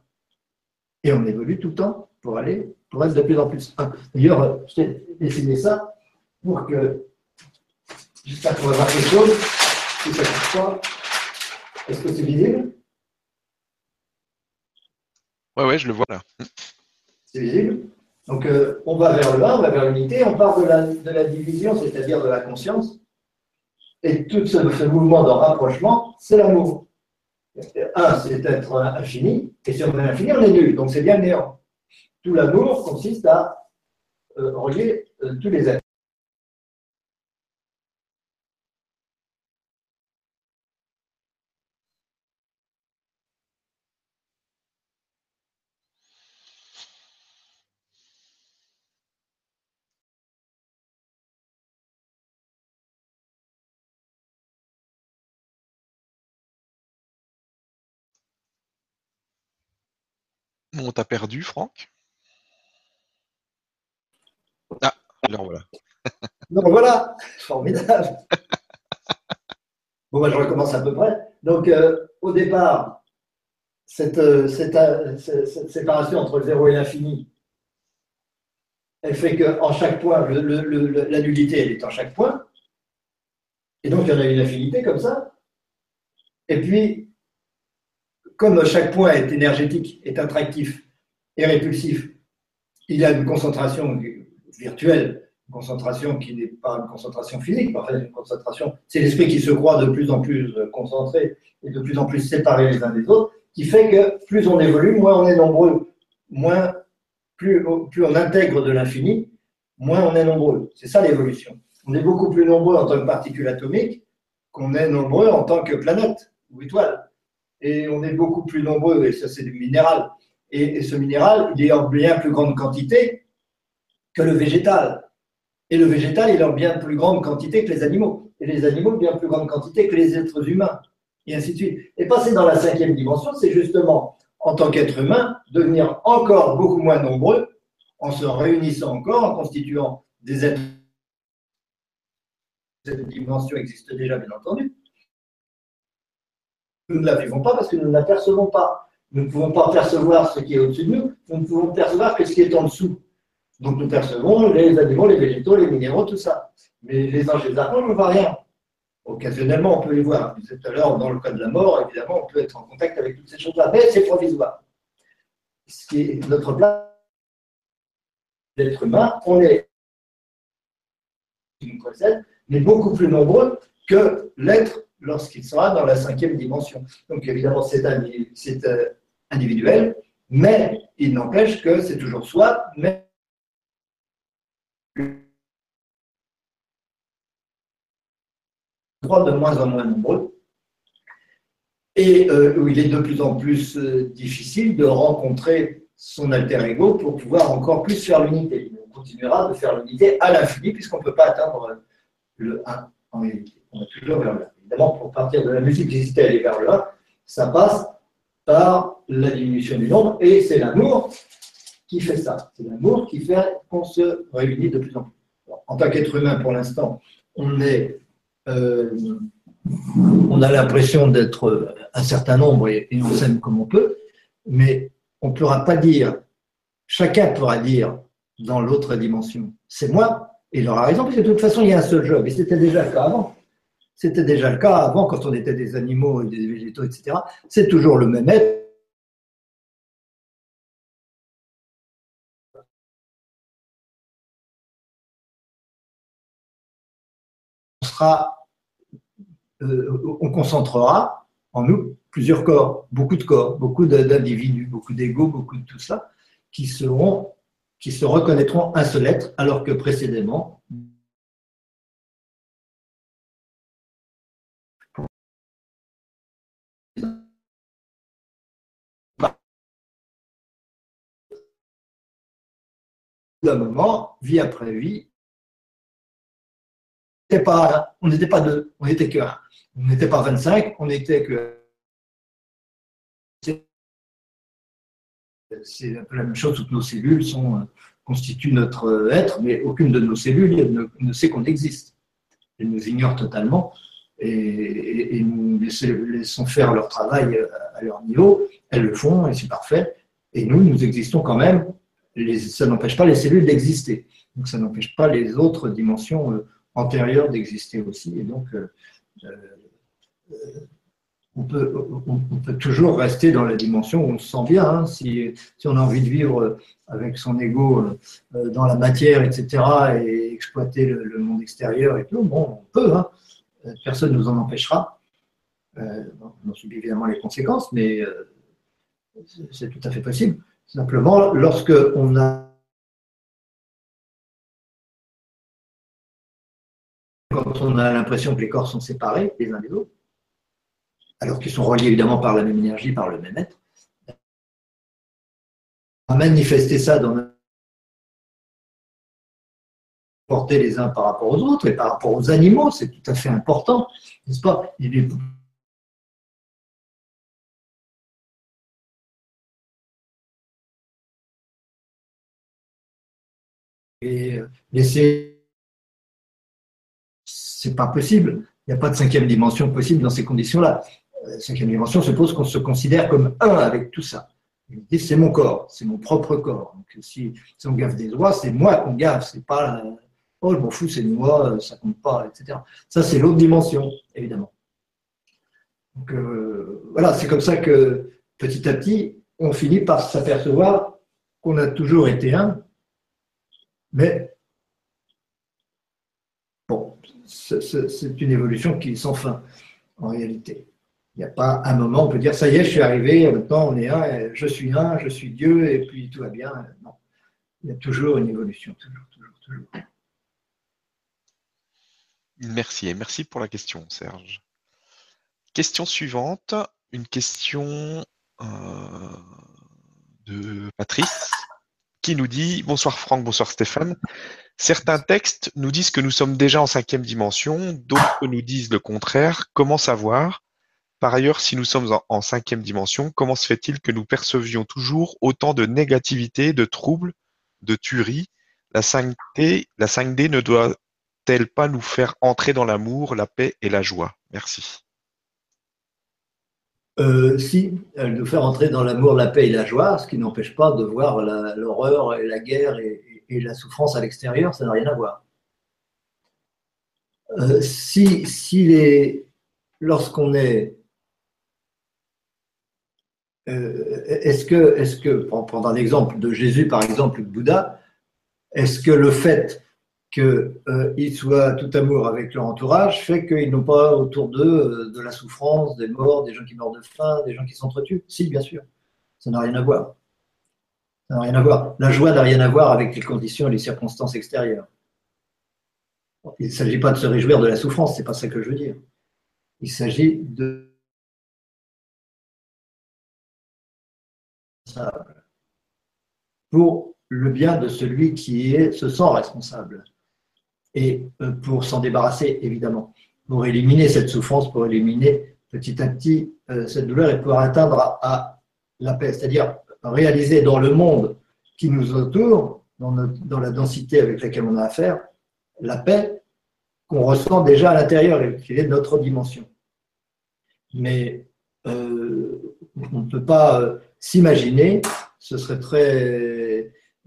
Et on évolue tout le temps pour aller, pour être de plus en plus un. D'ailleurs, je t'ai dessiné ça pour que, qu'on va voir quelque chose, si ça ne pas. Est-ce que c'est visible Ouais, ouais, je le vois là. C'est visible Donc, euh, on va vers le 1, on va vers l'unité, on part de la, de la division, c'est-à-dire de la conscience. Et tout ce, ce mouvement de rapprochement, c'est l'amour. 1, c'est être infini, et si on est infini, on est nul, donc c'est bien néant. Tout l'amour consiste à euh, relier euh, tous les êtres. On t'a perdu, Franck? Ah, alors voilà. Donc voilà, formidable. Bon, bah, je recommence à peu près. Donc, euh, au départ, cette, euh, euh, cette- séparation entre le zéro et l'infini, elle fait qu'en chaque point, la nullité, elle est en chaque point. Et donc, il y en a une infinité comme ça. Et puis, comme chaque point est énergétique, est attractif et répulsif, il a une concentration virtuelle, une concentration qui n'est pas une concentration physique, en fait, une concentration, c'est l'esprit qui se croit de plus en plus concentré et de plus en plus séparé les uns des autres, qui fait que plus on évolue, moins on est nombreux, moins, plus, plus on intègre de l'infini, moins on est nombreux. C'est ça l'évolution. On est beaucoup plus nombreux en tant que particules atomiques qu'on est nombreux en tant que planète ou étoile. Et on est beaucoup plus nombreux, et ça c'est du minéral. Et, et ce minéral, il est en bien plus grande quantité que le végétal. Et le végétal, il est en bien plus grande quantité que les animaux. Et les animaux, en bien plus grande quantité que les êtres humains. Et ainsi de suite. Et passer dans la cinquième dimension, c'est justement, en tant qu'être humain, devenir encore beaucoup moins nombreux, en se réunissant encore, en constituant des êtres. Cette dimension existe déjà, bien entendu. Nous ne la vivons pas parce que nous ne la percevons pas. Nous ne pouvons pas percevoir ce qui est au-dessus de nous, nous ne pouvons percevoir que ce qui est en dessous. Donc nous percevons les animaux, les végétaux, les minéraux, tout ça. Mais les anges et les archanges, on ne voit rien. Occasionnellement, on peut les voir. Tout à l'heure, dans le cas de la mort, évidemment, on peut être en contact avec toutes ces choses-là, mais c'est provisoire. Ce qui est notre place d'être humain, on est mais beaucoup plus nombreux que l'être lorsqu'il sera dans la cinquième dimension. Donc évidemment, c'est individuel, mais il n'empêche que c'est toujours soi, mais de moins en moins nombreux, et euh, où il est de plus en plus euh, difficile de rencontrer son alter ego pour pouvoir encore plus faire l'unité. On continuera de faire l'unité à l'infini, puisqu'on ne peut pas atteindre le 1 en réalité. On est toujours vers 1. Évidemment, pour partir de la multiplicité et aller vers 1, ça passe par la diminution du nombre, et c'est l'amour qui fait ça. C'est l'amour qui fait qu'on se réunit de plus en plus. En tant qu'être humain, pour l'instant, on est euh, on a l'impression d'être un certain nombre et, et on s'aime comme on peut, mais on ne pourra pas dire, chacun pourra dire dans l'autre dimension, c'est moi, et il aura raison, parce que de toute façon, il y a un seul job, et c'était déjà le cas avant. C'était déjà le cas avant, quand on était des animaux et des végétaux, etc. C'est toujours le même être. Euh, on concentrera en nous plusieurs corps, beaucoup de corps, beaucoup d'individus, beaucoup d'égaux, beaucoup de tout ça, qui seront, qui se reconnaîtront un seul être, alors que précédemment, d'un moment, vie après vie, pas, on n'était pas deux, on n'était que un. On n'était pas 25, on n'était que. C'est un peu la même chose, toutes nos cellules sont, constituent notre être, mais aucune de nos cellules ne, sait qu'on existe. Elles nous ignorent totalement et, et, nous laissons faire leur travail à leur niveau. Elles le font et c'est parfait. Et nous, nous existons quand même. Ça n'empêche pas les cellules d'exister. Donc ça n'empêche pas les autres dimensions euh, antérieures d'exister aussi. Et donc, euh, euh, on, peut, toujours rester dans la dimension où on se sent bien. Hein. Si, on a envie de vivre avec son ego dans la matière, etc., et exploiter le, monde extérieur et tout, bon, on peut. Hein. Personne ne nous en empêchera. on subit évidemment les conséquences, mais c'est tout à fait possible. Simplement, lorsque on a l'impression que les corps sont séparés les uns des autres, alors qu'ils sont reliés évidemment par la même énergie, par le même être, à manifester ça dans porter les uns par rapport aux autres et par rapport aux animaux, c'est tout à fait important, n'est-ce pas? Et laisser. C'est pas possible. Il n'y a pas de cinquième dimension possible dans ces conditions-là. La cinquième dimension suppose qu'on se considère comme un avec tout ça. C'est mon corps, c'est mon propre corps. Donc, si, on gaffe des doigts, c'est moi qu'on gaffe, c'est pas oh, je m'en fous, c'est moi, ça compte pas, etc. Ça, c'est l'autre dimension, évidemment. Donc, euh, voilà, c'est comme ça que petit à petit, on finit par s'apercevoir qu'on a toujours été un, mais bon, c'est une évolution qui est sans fin, en réalité. Il n'y a pas un moment où on peut dire ça y est, je suis arrivé, maintenant on est un, je suis un, je suis Dieu, et puis tout va bien. Non. Il y a toujours une évolution, toujours, toujours, toujours. Merci, et merci pour la question, Serge. Question suivante, une question euh, de Patrice qui nous dit Bonsoir Franck, bonsoir Stéphane. Certains textes nous disent que nous sommes déjà en cinquième dimension, d'autres nous disent le contraire. Comment savoir? Par ailleurs, si nous sommes en, cinquième dimension, comment se fait-il que nous percevions toujours autant de négativité, de troubles, de tueries? La 5D, la 5D ne doit-elle pas nous faire entrer dans l'amour, la paix et la joie? Merci. Euh, si, elle nous fait entrer dans l'amour, la paix et la joie, ce qui n'empêche pas de voir l'horreur et la guerre et, la souffrance à l'extérieur, ça n'a rien à voir. Euh, si, si lorsqu'on est, euh, est-ce que, est-ce que, pour prendre un exemple de Jésus par exemple, de Bouddha, est-ce que le fait qu'ils euh, soient tout amour avec leur entourage fait qu'ils n'ont pas autour d'eux euh, de la souffrance, des morts, des gens qui meurent de faim, des gens qui s'entretuent Si, bien sûr. Ça n'a rien à voir. Rien à voir. La joie n'a rien à voir avec les conditions et les circonstances extérieures. Il ne s'agit pas de se réjouir de la souffrance, c'est pas ça que je veux dire. Il s'agit de pour le bien de celui qui se sent responsable et euh, pour s'en débarrasser, évidemment, pour éliminer cette souffrance, pour éliminer petit à petit euh, cette douleur et pour atteindre à, la paix, c'est-à-dire réaliser dans le monde qui nous entoure, dans, dans, la densité avec laquelle on a affaire, la paix qu'on ressent déjà à l'intérieur et qui est notre dimension. Mais euh, on ne peut pas s'imaginer, ce serait très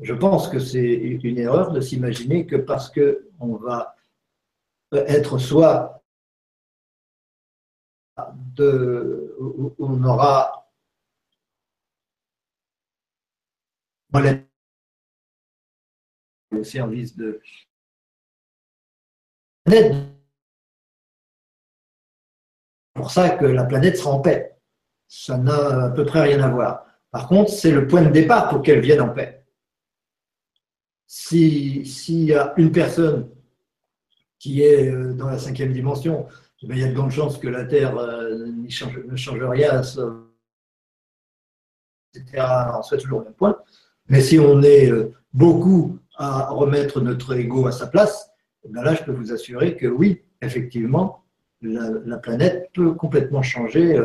je pense que c'est une erreur de s'imaginer que parce qu'on va être soit on aura le service de pour ça que la planète sera en paix. Ça n'a à peu près rien à voir. Par contre, c'est le point de départ pour qu'elle vienne en paix s'il y a une personne qui est euh, dans la cinquième dimension, eh il y a de grandes chances que la Terre euh, ne change rien, etc. On soit toujours au même point. Mais si on est euh, beaucoup à remettre notre ego à sa place, ben là, je peux vous assurer que oui, effectivement, la, planète peut complètement changer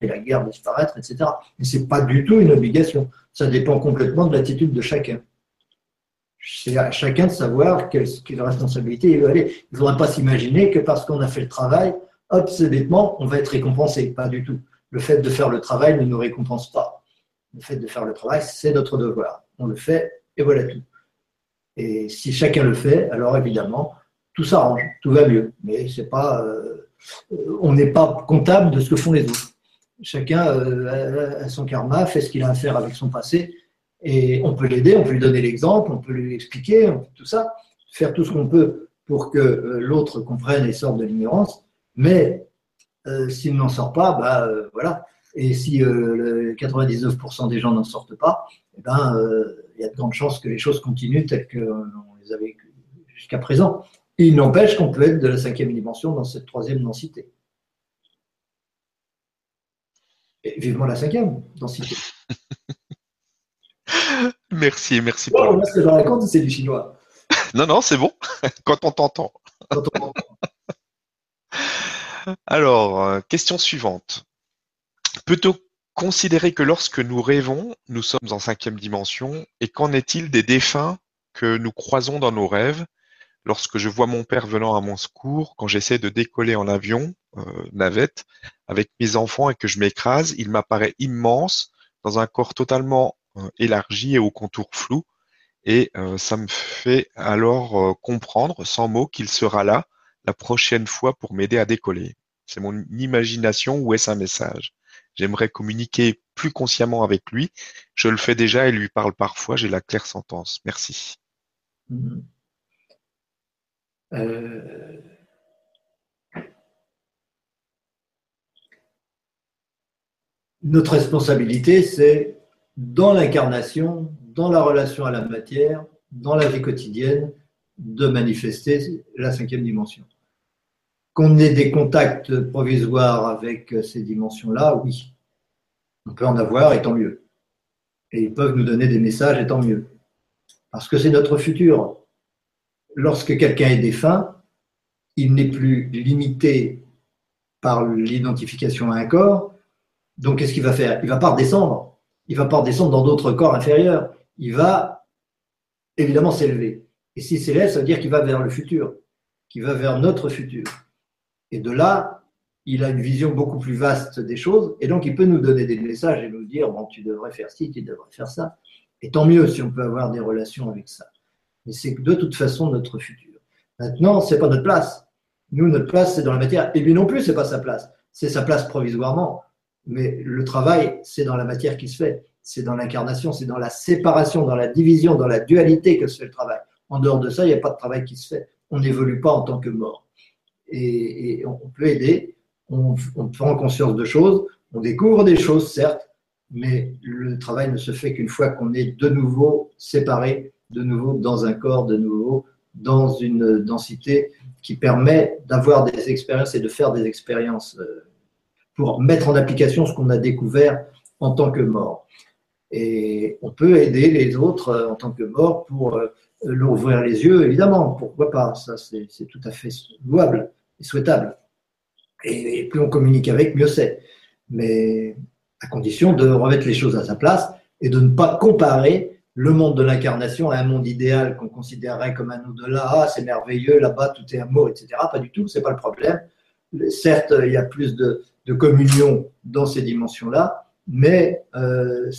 et la guerre disparaître, etc. Mais ce n'est pas du tout une obligation. Ça dépend complètement de l'attitude de chacun. C'est à chacun de savoir quelle, responsabilité il veut aller. Il ne faudrait pas s'imaginer que parce qu'on a fait le travail, hop, on va être récompensé. Pas du tout. Le fait de faire le travail ne nous récompense pas. Le fait de faire le travail, c'est notre devoir. On le fait et voilà tout. Et si chacun le fait, alors évidemment, tout s'arrange, tout va mieux. Mais c'est pas, euh, on n'est pas comptable de ce que font les autres. Chacun euh, a son karma, fait ce qu'il a à faire avec son passé, et on peut l'aider, on peut lui donner l'exemple, on peut lui expliquer, tout ça, faire tout ce qu'on peut pour que euh, l'autre comprenne et sorte de l'ignorance. Mais s'il n'en sort pas, bah voilà. Et si 99% des gens n'en sortent pas, eh ben, il y a de grandes chances que les choses continuent telles qu'on les avait jusqu'à présent. il n'empêche qu'on peut être de la cinquième dimension dans cette troisième densité. Et vivement la cinquième densité. merci, merci. Paul. moi, ce que je raconte, c'est du chinois. non, non, c'est bon. Quand on t'entend. Alors, euh, question suivante. Peut-on considérer que lorsque nous rêvons, nous sommes en cinquième dimension, et qu'en est-il des défunts que nous croisons dans nos rêves? Lorsque je vois mon père venant à mon secours, quand j'essaie de décoller en avion, euh, navette, avec mes enfants et que je m'écrase, il m'apparaît immense, dans un corps totalement euh, élargi et au contour flou, et euh, ça me fait alors comprendre, sans mots, qu'il sera là la prochaine fois pour m'aider à décoller. C'est mon imagination ou est-ce un message? J'aimerais communiquer plus consciemment avec lui. Je le fais déjà et lui parle parfois. J'ai la claire sentence. Merci. Mm-hmm. Euh, notre responsabilité, c'est dans l'incarnation, dans la relation à la matière, dans la vie quotidienne, de manifester la cinquième dimension. Qu'on ait des contacts provisoires avec ces dimensions-là, oui. On peut en avoir et tant mieux. Et ils peuvent nous donner des messages et tant mieux. Parce que c'est notre futur. Lorsque quelqu'un est défunt, il n'est plus limité par l'identification à un corps. Donc, qu'est-ce qu'il va faire? Il va pas redescendre. Il va pas redescendre dans d'autres corps inférieurs. Il va évidemment s'élever. Et s'il s'élève, ça veut dire qu'il va vers le futur, qu'il va vers notre futur. Et de là, il a une vision beaucoup plus vaste des choses, et donc il peut nous donner des messages et nous dire, bon, tu devrais faire ci, tu devrais faire ça. Et tant mieux si on peut avoir des relations avec ça. Mais c'est de toute façon notre futur. Maintenant, c'est pas notre place. Nous, notre place, c'est dans la matière. Et lui non plus, c'est pas sa place. C'est sa place provisoirement. Mais le travail, c'est dans la matière qui se fait. C'est dans l'incarnation, c'est dans la séparation, dans la division, dans la dualité que se fait le travail. En dehors de ça, il n'y a pas de travail qui se fait. On n'évolue pas en tant que mort et, on peut aider, on, prend conscience de choses, on découvre des choses, certes, mais le travail ne se fait qu'une fois qu'on est de nouveau séparé, de nouveau dans un corps, de nouveau dans une densité qui permet d'avoir des expériences et de faire des expériences euh, pour mettre en application ce qu'on a découvert en tant que mort. Et on peut aider les autres euh, en tant que mort pour euh, leur ouvrir les yeux, évidemment, pourquoi pas, ça c'est tout à fait louable souhaitable. Et, plus on communique avec, mieux c'est. Mais à condition de remettre les choses à sa place et de ne pas comparer le monde de l'incarnation à un monde idéal qu'on considérerait comme un au-delà. Ah, c'est merveilleux, là-bas tout est amour, etc. Pas du tout, c'est pas le problème. Certes, il y a plus de, communion dans ces dimensions-là, mais euh,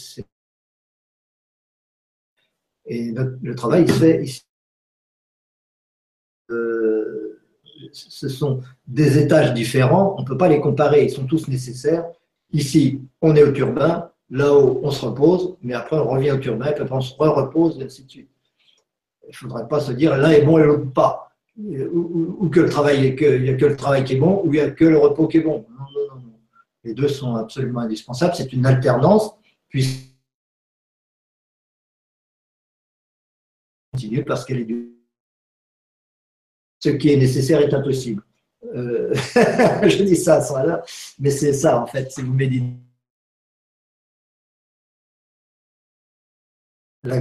et le travail il se fait ici. Euh, ce sont des étages différents, on ne peut pas les comparer, ils sont tous nécessaires. Ici, on est au turbin, là-haut, on se repose, mais après, on revient au turbin, puis après, on se repose, et ainsi de suite. Il ne faudrait pas se dire l'un est bon et l'autre pas, ou, que le travail est que, il n'y a que le travail qui est bon, ou il n'y a que le repos qui est bon. Les deux sont absolument indispensables, c'est une alternance, puis continue parce qu'elle est du ce qui est nécessaire est impossible. Euh, je dis ça sans là, mais c'est ça en fait, si vous méditez. La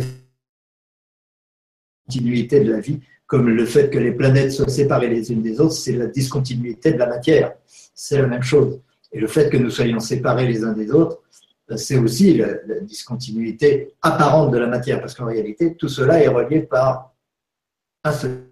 discontinuité de la vie, comme le fait que les planètes soient séparées les unes des autres, c'est la discontinuité de la matière. C'est la même chose. Et le fait que nous soyons séparés les uns des autres, c'est aussi la, discontinuité apparente de la matière, parce qu'en réalité, tout cela est relié par un seul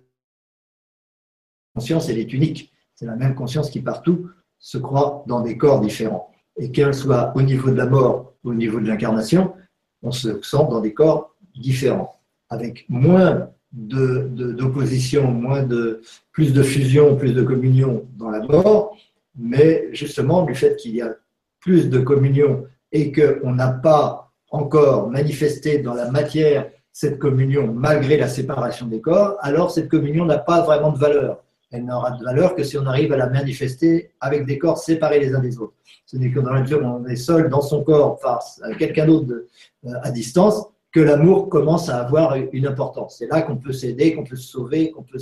conscience, elle est unique. C'est la même conscience qui partout se croit dans des corps différents. Et qu'elle soit au niveau de la mort ou au niveau de l'incarnation, on se sent dans des corps différents, avec moins d'opposition, moins de, plus de fusion, plus de communion dans la mort, mais justement du fait qu'il y a plus de communion et qu'on n'a pas encore manifesté dans la matière cette communion malgré la séparation des corps, alors cette communion n'a pas vraiment de valeur. Elle n'aura de valeur que si on arrive à la manifester avec des corps séparés les uns des autres. Ce n'est que dans la mesure où on est seul dans son corps face à quelqu'un d'autre euh, à distance que l'amour commence à avoir une importance. C'est là qu'on peut s'aider, qu'on peut se sauver, qu'on peut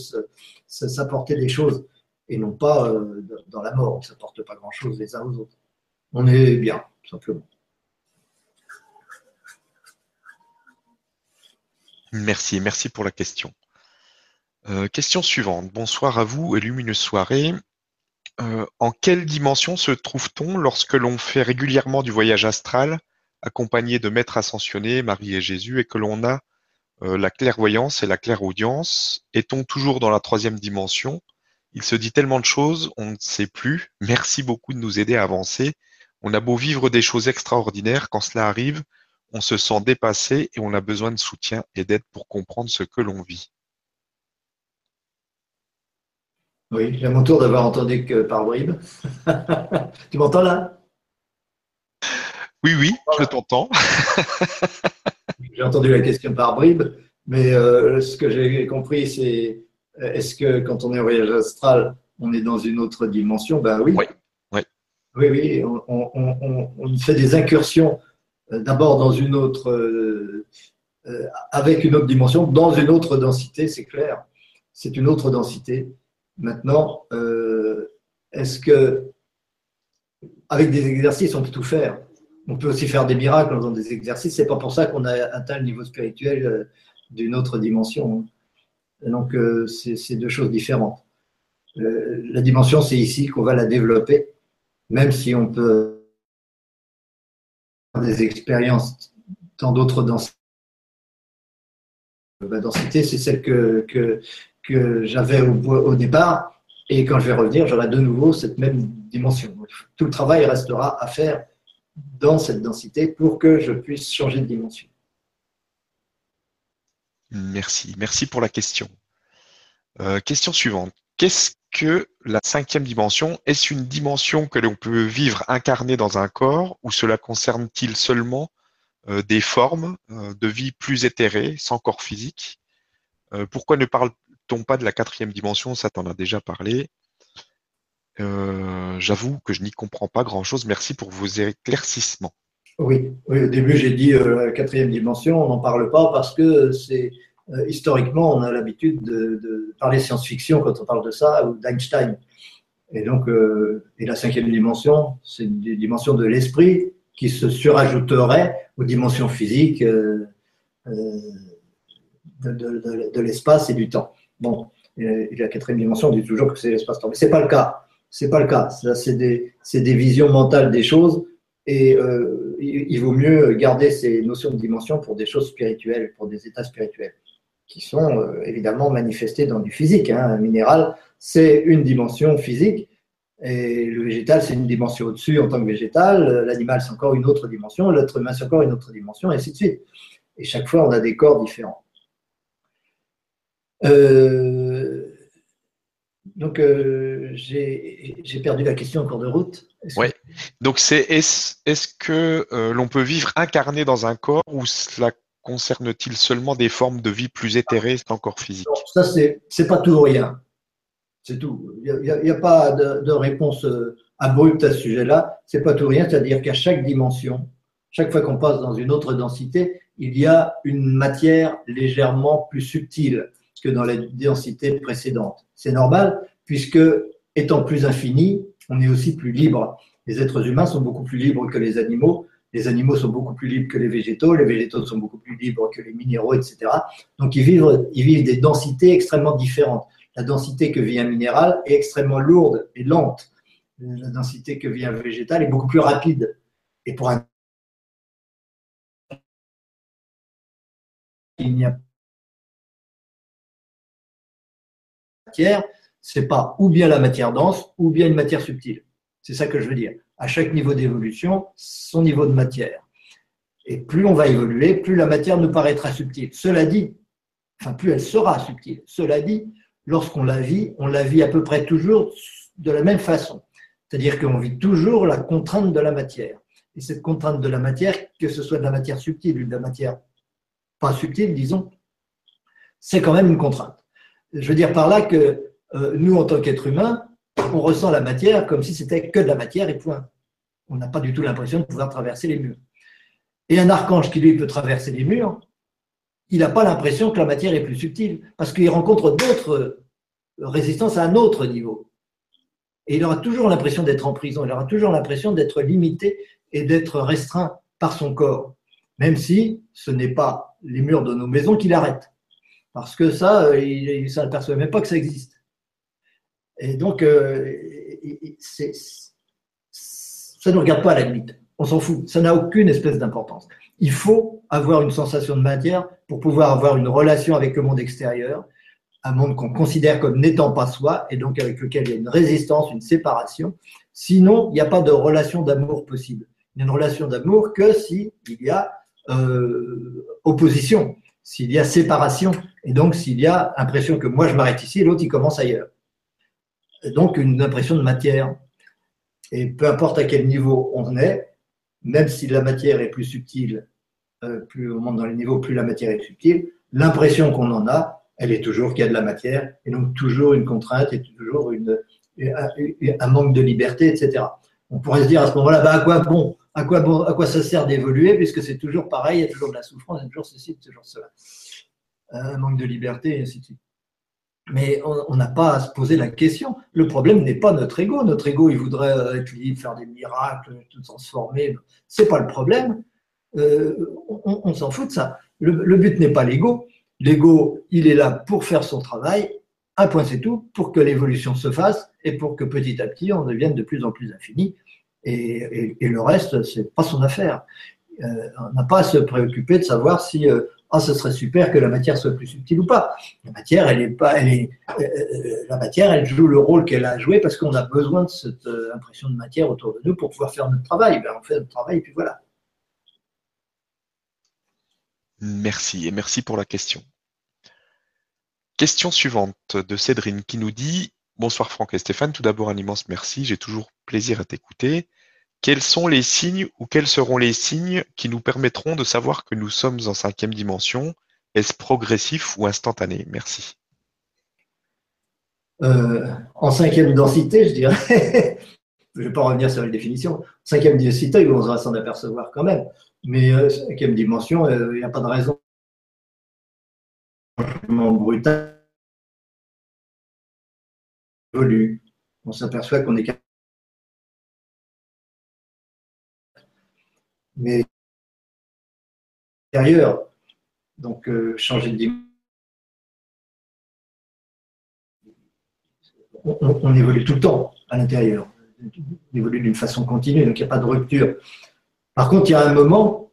s'apporter des choses et non pas euh, dans la mort. On ne pas grand-chose les uns aux autres. On est bien, simplement. Merci, merci pour la question. Euh, question suivante. Bonsoir à vous et lumineuse soirée. Euh, en quelle dimension se trouve-t-on lorsque l'on fait régulièrement du voyage astral, accompagné de maîtres ascensionnés, Marie et Jésus, et que l'on a la clairvoyance et la clairaudience? Est-on toujours dans la troisième dimension? Il se dit tellement de choses, on ne sait plus. Merci beaucoup de nous aider à avancer. On a beau vivre des choses extraordinaires, quand cela arrive, on se sent dépassé et on a besoin de soutien et d'aide pour comprendre ce que l'on vit. Oui, j'ai mon tour d'avoir entendu que par bribes. tu m'entends là? Oui, oui, je t'entends. j'ai entendu la question par bribes, mais euh, ce que j'ai compris, c'est est-ce que quand on est en voyage astral, on est dans une autre dimension? Ben oui. Oui, oui. Oui, oui, on fait des incursions euh, d'abord dans une autre, euh, euh, avec une autre dimension, dans une autre densité, c'est clair. C'est une autre densité. Maintenant, est-ce que, avec des exercices, on peut tout faire? On peut aussi faire des miracles dans des exercices. C'est pas pour ça qu'on a atteint le niveau spirituel d'une autre dimension. Donc, c'est deux choses différentes. La dimension, c'est ici qu'on va la développer, même si on peut des expériences dans d'autres densités. La densité, c'est celle que, j'avais au, départ. Et quand je vais revenir, j'aurai de nouveau cette même dimension. Tout le travail restera à faire dans cette densité pour que je puisse changer de dimension. Merci. Merci pour la question. Euh, question suivante. Qu'est-ce que la cinquième dimension, est-ce une dimension que l'on peut vivre incarnée dans un corps ou cela concerne-t-il seulement euh, des formes euh, de vie plus éthérées, sans corps physique? Pourquoi ne parle-t-on pas de la quatrième dimension? Ça t'en a déjà parlé. J'avoue que je n'y comprends pas grand-chose. Merci pour vos éclaircissements. Oui, au début j'ai dit la quatrième dimension, on n'en parle pas parce que c'est euh, historiquement, on a l'habitude de, parler science-fiction quand on parle de ça, ou d'Einstein. Et donc, euh, et la cinquième dimension, c'est une dimension de l'esprit qui se surajouterait aux dimensions physiques euh, de, l'espace et du temps. Bon, et, la quatrième dimension, on dit toujours que c'est l'espace-temps, mais c'est pas le cas. C'est pas le cas. C'est des, des, visions mentales des choses, et il vaut mieux garder ces notions de dimension pour des choses spirituelles, pour des états spirituels qui sont euh, évidemment manifestés dans du physique. Hein. Un minéral, c'est une dimension physique, et le végétal, c'est une dimension au-dessus en tant que végétal, l'animal, c'est encore une autre dimension, l'être humain, c'est encore une autre dimension, et ainsi de suite. Et chaque fois, on a des corps différents. Euh, donc, euh, j'ai perdu la question en cours de route. Oui. Donc, c'est est-ce est que l'on peut vivre incarné dans un corps ou cela concerne-t-il seulement des formes de vie plus éthérées sans corps physique? Ça, c'est pas tout ou rien. C'est tout. Il n'y a, pas de, réponse euh, abrupte à ce sujet-là. C'est pas tout ou rien, c'est-à-dire qu'à chaque dimension, chaque fois qu'on passe dans une autre densité, il y a une matière légèrement plus subtile que dans les densités précédentes. C'est normal, puisque étant plus infini, on est aussi plus libre. Les êtres humains sont beaucoup plus libres que les animaux Les animaux sont beaucoup plus libres que les végétaux, les végétaux sont beaucoup plus libres que les minéraux, etc. Donc ils vivent, ils vivent des densités extrêmement différentes. La densité que vit un minéral est extrêmement lourde et lente. La densité que vit un végétal est beaucoup plus rapide. Et pour un il n'y a matière, c'est pas ou bien la matière dense ou bien une matière subtile. C'est ça que je veux dire. À chaque niveau d'évolution, son niveau de matière. Et plus on va évoluer, plus la matière nous paraîtra subtile. Cela dit, enfin plus elle sera subtile. Cela dit, lorsqu'on la vit, on la vit à peu près toujours de la même façon. C'est-à-dire qu'on vit toujours la contrainte de la matière. Et cette contrainte de la matière, que ce soit de la matière subtile ou de la matière pas subtile, disons, c'est quand même une contrainte. Je veux dire par là que euh, nous, en tant qu'êtres humains, on ressent la matière comme si c'était que de la matière et point. On n'a pas du tout l'impression de pouvoir traverser les murs. Et un archange qui, lui, peut traverser les murs, il n'a pas l'impression que la matière est plus subtile, parce qu'il rencontre d'autres résistances à un autre niveau. Et il aura toujours l'impression d'être en prison, il aura toujours l'impression d'être limité et d'être restreint par son corps, même si ce n'est pas les murs de nos maisons qui l'arrêtent. Parce que ça, euh, il ne s'aperçoit même pas que ça existe. Et donc, euh, ça ne regarde pas à la limite. On s'en fout. Ça n'a aucune espèce d'importance. Il faut avoir une sensation de matière pour pouvoir avoir une relation avec le monde extérieur, un monde qu'on considère comme n'étant pas soi, et donc avec lequel il y a une résistance, une séparation. Sinon, il n'y a pas de relation d'amour possible. Il y a une relation d'amour que s'il y a euh, opposition, s'il y a séparation, et donc s'il y a impression que moi je m'arrête ici et l'autre il commence ailleurs. Donc une impression de matière. Et peu importe à quel niveau on est, même si la matière est plus subtile, euh, plus on monte dans les niveaux, plus la matière est subtile, l'impression qu'on en a, elle est toujours qu'il y a de la matière, et donc toujours une contrainte, et toujours un manque de liberté, etc. On pourrait se dire à ce moment-là, bah, à quoi bon à quoi, bon, à quoi ça sert d'évoluer, puisque c'est toujours pareil, il y a toujours de la souffrance, il y a toujours ceci, toujours cela. Un manque de liberté, et ainsi de suite. Mais on n'a pas à se poser la question. Le problème n'est pas notre ego. Notre ego, il voudrait euh, être libre, faire des miracles, tout transformer. C'est pas le problème. Euh, on, s'en fout de ça. Le, but n'est pas l'ego. L'ego, il est là pour faire son travail. Un point, c'est tout, pour que l'évolution se fasse et pour que petit à petit, on devienne de plus en plus infini. Et, le reste, c'est pas son affaire. Euh, on n'a pas à se préoccuper de savoir si ah, ce serait super que la matière soit plus subtile ou pas. La matière, elle pas, euh, euh, la matière, elle joue le rôle qu'elle a joué parce qu'on a besoin de cette euh, impression de matière autour de nous pour pouvoir faire notre travail. Ben, on fait notre travail et puis voilà. Merci et merci pour la question. Question suivante de Cédrine qui nous dit Bonsoir Franck et Stéphane, tout d'abord un immense merci, j'ai toujours plaisir à t'écouter. Quels sont les signes ou quels seront les signes qui nous permettront de savoir que nous sommes en cinquième dimension? Est-ce progressif ou instantané? Merci. Euh, en cinquième densité, je dirais. je ne vais pas revenir sur la définition. Cinquième densité, on va s'en apercevoir quand même. Mais euh, cinquième dimension, euh, il n'y a pas de raison brutal On s'aperçoit qu'on est mais intérieur. Donc, euh, changer de dimension. On, évolue tout le temps à l'intérieur. On évolue d'une façon continue, donc il n'y a pas de rupture. Par contre, il y a un moment,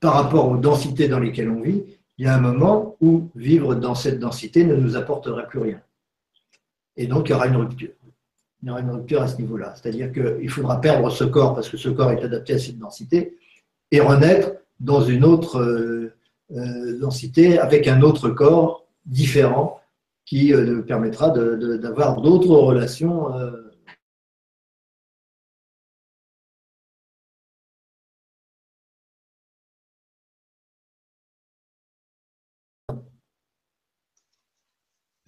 par rapport aux densités dans lesquelles on vit, il y a un moment où vivre dans cette densité ne nous apportera plus rien. Et donc, il y aura une rupture il y aura une rupture à ce niveau-là. C'est-à-dire qu'il faudra perdre ce corps parce que ce corps est adapté à cette densité et renaître dans une autre euh, euh, densité avec un autre corps différent qui euh, permettra d'avoir d'autres relations.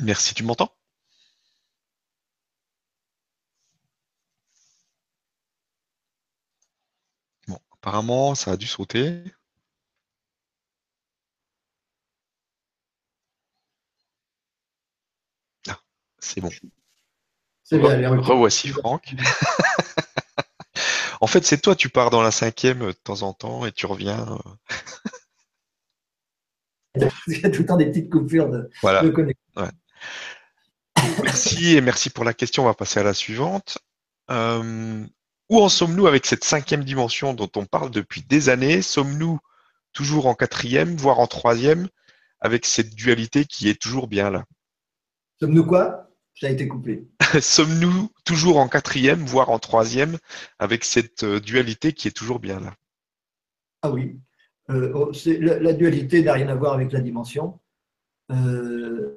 Merci, tu m'entends? Apparemment, ça a dû sauter. Ah, c'est bon. C'est bien. Revoici Franck. En fait, c'est toi, tu pars dans la cinquième de temps en temps et tu reviens. Il y a tout le temps des petites coupures de, Voilà. de connexion. Merci et merci pour la question. On va passer à la suivante. Euh, où en sommes-nous avec cette cinquième dimension dont on parle depuis des années? Sommes-nous toujours en quatrième, voire en troisième, avec cette dualité qui est toujours bien là? Sommes-nous quoi? Ça a été coupé. Sommes-nous toujours en quatrième, voire en troisième, avec cette euh, dualité qui est toujours bien là? Ah oui. Euh, oh, c'est- la, la dualité n'a rien à voir avec la dimension. Euh,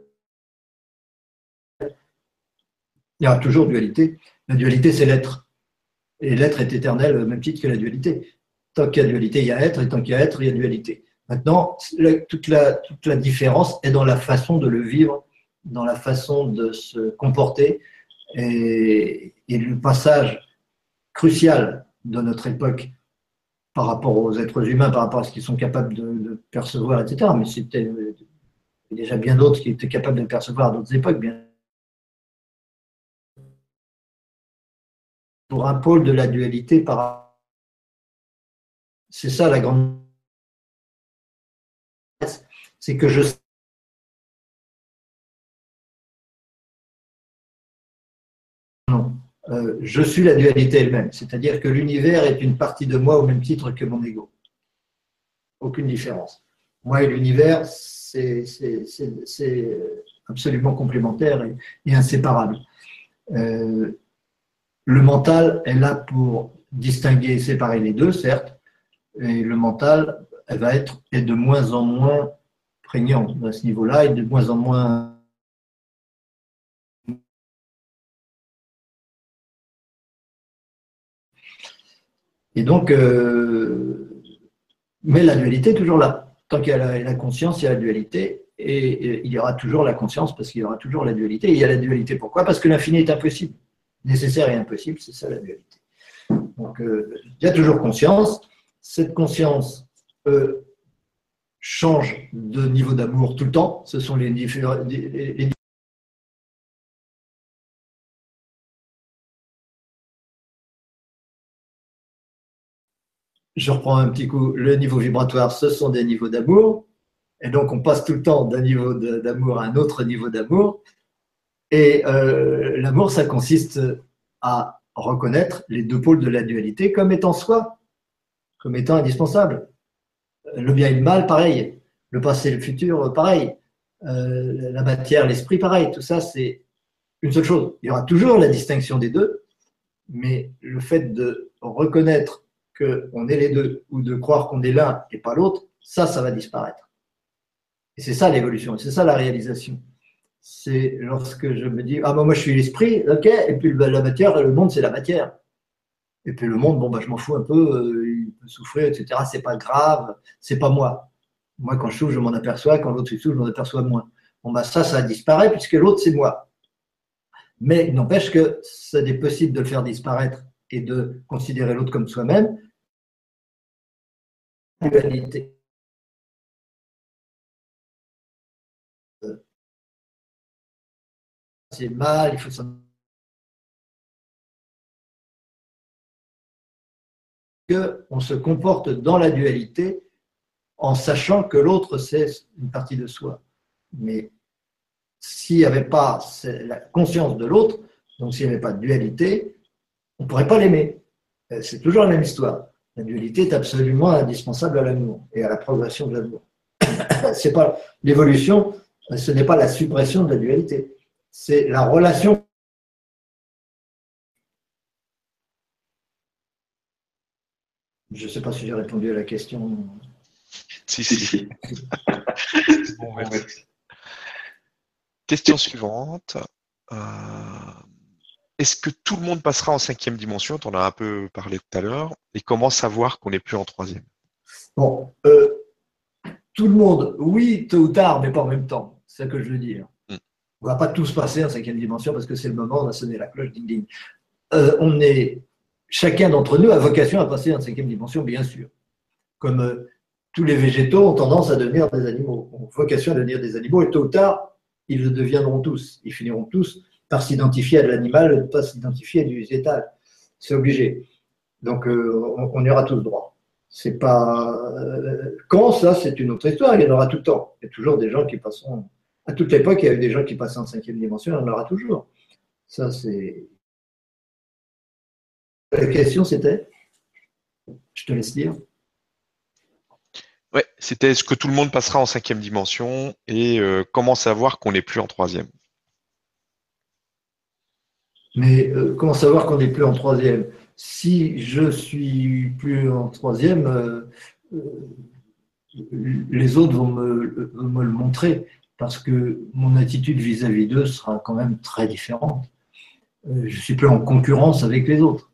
il y aura toujours dualité. La dualité, c'est l'être. Et l'être est éternel au même titre que la dualité. Tant qu'il y a dualité, il y a être, et tant qu'il y a être, il y a dualité. Maintenant, toute, la, différence est dans la façon de le vivre, dans la façon de se comporter. Et, le passage crucial de notre époque par rapport aux êtres humains, par rapport à ce qu'ils sont capables de, percevoir, etc. Mais c'était euh, déjà bien d'autres qui étaient capables de percevoir à d'autres époques, bien. Pour un pôle de la dualité par c'est ça la grande c'est que je non euh, je suis la dualité elle-même, c'est-à-dire que l'univers est une partie de moi au même titre que mon ego. Aucune différence. Moi et l'univers, c'est absolument complémentaire et, et inséparable. Euh, le mental est là pour distinguer et séparer les deux, certes, et le mental elle va être est de moins en moins prégnant à ce niveau-là et de moins en moins Et donc, euh, mais la dualité est toujours là. Tant qu'il y a la, conscience, il y a la dualité. Et, et il y aura toujours la conscience parce qu'il y aura toujours la dualité. Et il y a la dualité. Pourquoi? Parce que l'infini est impossible. Nécessaire et impossible, c'est ça la dualité. Donc, euh, il y a toujours conscience. Cette conscience euh, change de niveau d'amour tout le temps. Ce sont les différents. je reprends un petit coup, le niveau vibratoire, ce sont des niveaux d'amour. Et donc, on passe tout le temps d'un niveau d'amour à un autre niveau d'amour. Et euh, l'amour, ça consiste à reconnaître les deux pôles de la dualité comme étant soi, comme étant indispensable. Le bien et le mal, pareil. Le passé et le futur, pareil. Euh, la matière, l'esprit, pareil. Tout ça, c'est une seule chose. Il y aura toujours la distinction des deux, mais le fait de reconnaître qu'on est les deux ou de croire qu'on est l'un et pas l'autre, ça, ça va disparaître. Et c'est ça l'évolution, c'est ça la réalisation. C'est lorsque je me dis, ah ben moi je suis l'esprit, ok, et puis ben, la matière, le monde c'est la matière. Et puis le monde, bon ben je m'en fous un peu, euh, il peut souffrir, etc. C'est pas grave, c'est pas moi. Moi quand je souffre, je m'en aperçois, quand l'autre souffre, je m'en aperçois moins. Bon ben ça, ça disparaît puisque l'autre c'est moi. Mais n'empêche que ça n'est possible de le faire disparaître et de considérer l'autre comme soi-même. C'est mal, il faut s'en. On se comporte dans la dualité en sachant que l'autre c'est une partie de soi. Mais s'il n'y avait pas la conscience de l'autre, donc s'il n'y avait pas de dualité, on ne pourrait pas l'aimer. Euh, C'est toujours la même histoire. La dualité est absolument indispensable à l'amour et à la progression de l'amour. l'évolution, ce n'est pas la suppression de la dualité, c'est la relation. Je ne sais pas si j'ai répondu à la question. Si, Si, si. si. Bon, merci. Question suivante. Euh, Est-ce que tout le monde passera en cinquième dimension? Tu en as un peu parlé tout à l'heure. Et comment savoir qu'on n'est plus en troisième? Bon, euh, tout le monde, oui, tôt ou tard, mais pas en même temps. C'est ça que je veux dire. On ne va pas tous passer en cinquième dimension parce que c'est le moment, on a sonné la cloche, ding ding. Euh, on est, chacun d'entre nous a vocation à passer en cinquième dimension, bien sûr. Comme euh, tous les végétaux ont tendance à devenir des animaux, ont vocation à devenir des animaux, et tôt ou tard, ils le deviendront tous. Ils finiront tous par s'identifier à de l'animal, pas s'identifier à du végétal. C'est obligé. Donc, on, on, y aura tous droit. C'est pas. quand ça, c'est une autre histoire, il y en aura tout le temps. Il y a toujours des gens qui passeront. À toute l'époque, il y avait des gens qui passaient en cinquième dimension, il y en aura toujours. Ça, c'est. La question, c'était Je te laisse dire. Ouais, c'était est-ce que tout le monde passera en cinquième dimension et euh, comment savoir qu'on n'est plus en troisième Mais euh, comment savoir qu'on n'est plus en troisième? Si je suis plus en troisième, euh, les autres vont me, le montrer parce que mon attitude vis-à-vis d'eux sera quand même très différente. je suis plus en concurrence avec les autres.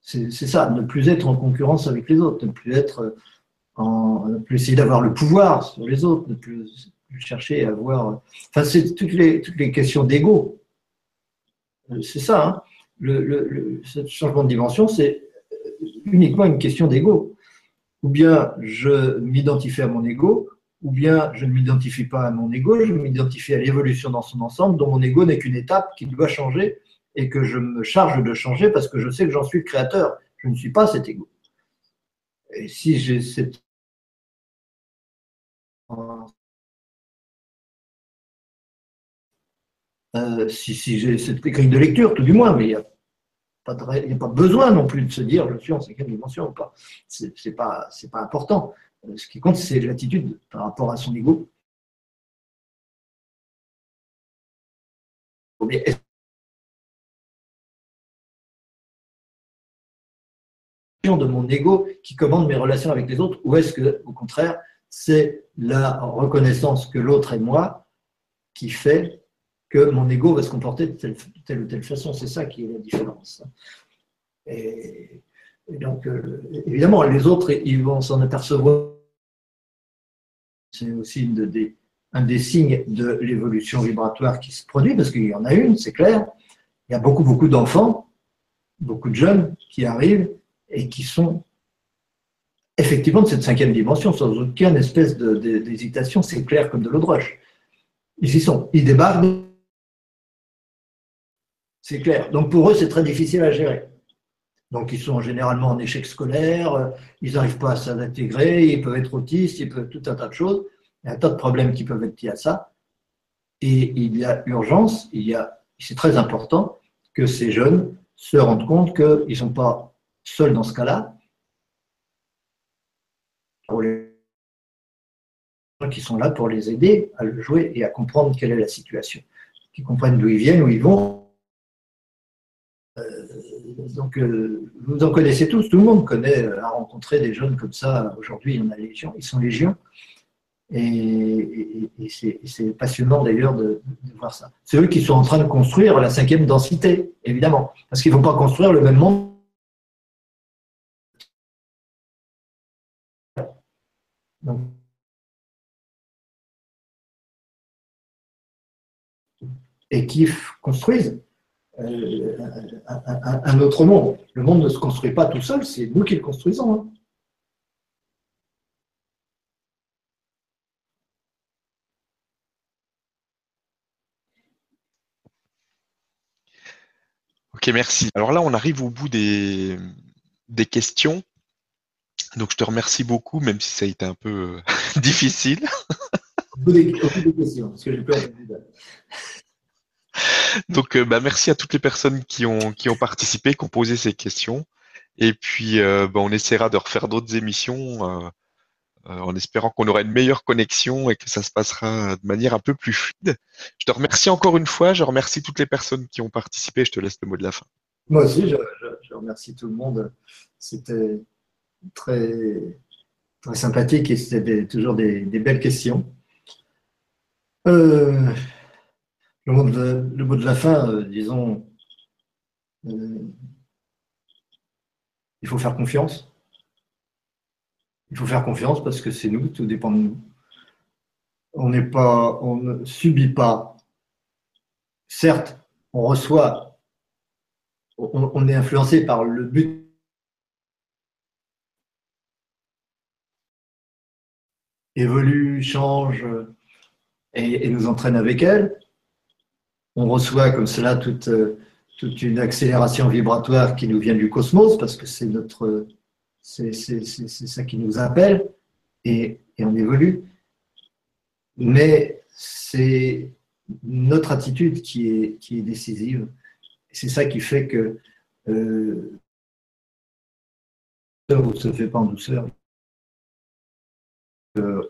C'est ça, ne plus être en concurrence avec les autres, ne plus être en, ne plus essayer d'avoir le pouvoir sur les autres, ne plus, chercher à avoir. Enfin, c'est toutes les, questions d'ego. Euh, c'est ça. Hein. Le, ce changement de dimension, c'est uniquement une question d'ego. Ou bien je m'identifie à mon ego, ou bien je ne m'identifie pas à mon ego, je m'identifie à l'évolution dans son ensemble, dont mon ego n'est qu'une étape qui doit changer et que je me charge de changer parce que je sais que j'en suis le créateur. Je ne suis pas cet ego. Et si j'ai cette euh, si, j'ai cette grille de lecture, tout du moins, mais il n'y a, pas besoin non plus de se dire je suis en cinquième dimension ou pas. Ce n'est pas, pas important. Euh, ce qui compte, c'est l'attitude par rapport à son ego. de mon ego qui commande mes relations avec les autres ou est-ce que, au contraire, c'est la reconnaissance que l'autre est moi qui fait que mon ego va se comporter de telle, ou telle façon? C'est ça qui est la différence. Et, donc, euh, évidemment, les autres, ils vont s'en apercevoir. C'est aussi un des signes de l'évolution vibratoire qui se produit, parce qu'il y en a une, c'est clair. Il y a beaucoup, beaucoup d'enfants, beaucoup de jeunes qui arrivent et qui sont effectivement de cette cinquième dimension, sans aucune espèce d'hésitation, c'est clair comme de l'eau de roche. Ils y sont, ils débarquent, c'est clair. Donc pour eux, c'est très difficile à gérer. Donc ils sont généralement en échec scolaire, ils n'arrivent pas à s'intégrer, ils peuvent être autistes, ils peuvent tout un tas de choses. Il y a un tas de problèmes qui peuvent être liés à ça. Et il y a urgence, il y a, c'est très important que ces jeunes se rendent compte qu'ils ne sont pas seuls dans ce cas-là, qui sont là pour les aider à le jouer et à comprendre quelle est la situation, qui comprennent d'où ils viennent, où ils vont. Euh, donc, euh, vous en connaissez tous, tout le monde connaît, euh, a rencontré des jeunes comme ça. Aujourd'hui, il y en a légion, ils sont légions. Et, c'est passionnant d'ailleurs de, voir ça. C'est eux qui sont en train de construire la cinquième densité, évidemment, parce qu'ils ne vont pas construire le même monde et qui construisent euh, un, autre monde. Le monde ne se construit pas tout seul, c'est nous qui le construisons. Hein. Ok, merci. Alors là, on arrive au bout des, des questions. Donc je te remercie beaucoup, même si ça a été un peu euh, difficile. Donc euh, bah, merci à toutes les personnes qui ont, qui ont participé, qui ont posé ces questions. Et puis euh, bah, on essaiera de refaire d'autres émissions en espérant qu'on aura une meilleure connexion et que ça se passera de manière un peu plus fluide. Je te remercie encore une fois, je remercie toutes les personnes qui ont participé, je te laisse le mot de la fin. Moi aussi, je remercie tout le monde. C'était très, très sympathique et c'était toujours des, belles questions. Euh, le, mot de, la fin, euh, disons, euh, il faut faire confiance. Il faut faire confiance parce que c'est nous, tout dépend de nous. On n'est pas, on ne subit pas. Certes, on reçoit, on est influencé par le but évolue, change et, nous entraîne avec elle. On reçoit comme cela toutes, toute une accélération vibratoire qui nous vient du cosmos, parce que c'est notre, c'est ça qui nous appelle, et, on évolue. Mais c'est notre attitude qui est, qui est décisive. C'est ça qui fait que euh, ne se fait pas en douceur. Euh,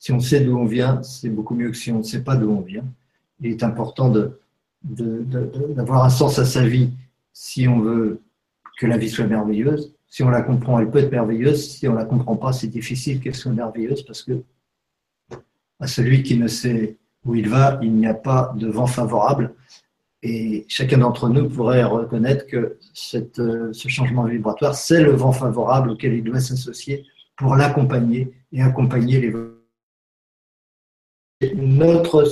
si on sait d'où on vient, c'est beaucoup mieux que si on ne sait pas d'où on vient. Il est important d'avoir un sens à sa vie si on veut que la vie soit merveilleuse. Si on la comprend, elle peut être merveilleuse. Si on ne la comprend pas, c'est difficile qu'elle soit merveilleuse parce que à celui qui ne sait où il va, il n'y a pas de vent favorable. Et chacun d'entre nous pourrait reconnaître que euh, ce changement vibratoire, c'est le vent favorable auquel il doit s'associer pour l'accompagner et accompagner les notre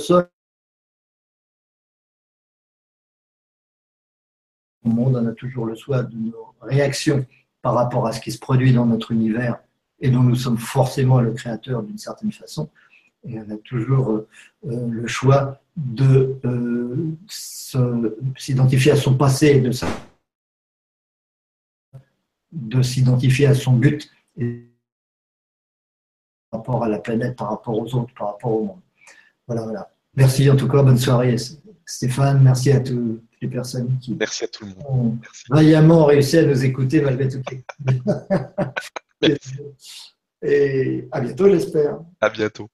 au monde, on a toujours le choix de nos réactions par rapport à ce qui se produit dans notre univers et dont nous sommes forcément le créateur d'une certaine façon. Et on a toujours euh, euh, le choix de euh, s'identifier à son passé de, de s'identifier à son but par rapport à la planète, par rapport aux autres, par rapport au monde. Voilà, voilà. Merci en tout cas, bonne soirée Stéphane, merci à toutes les personnes qui merci à tout le monde. ont vaillamment réussi à nous écouter malgré tout. Et à bientôt, j'espère. À bientôt.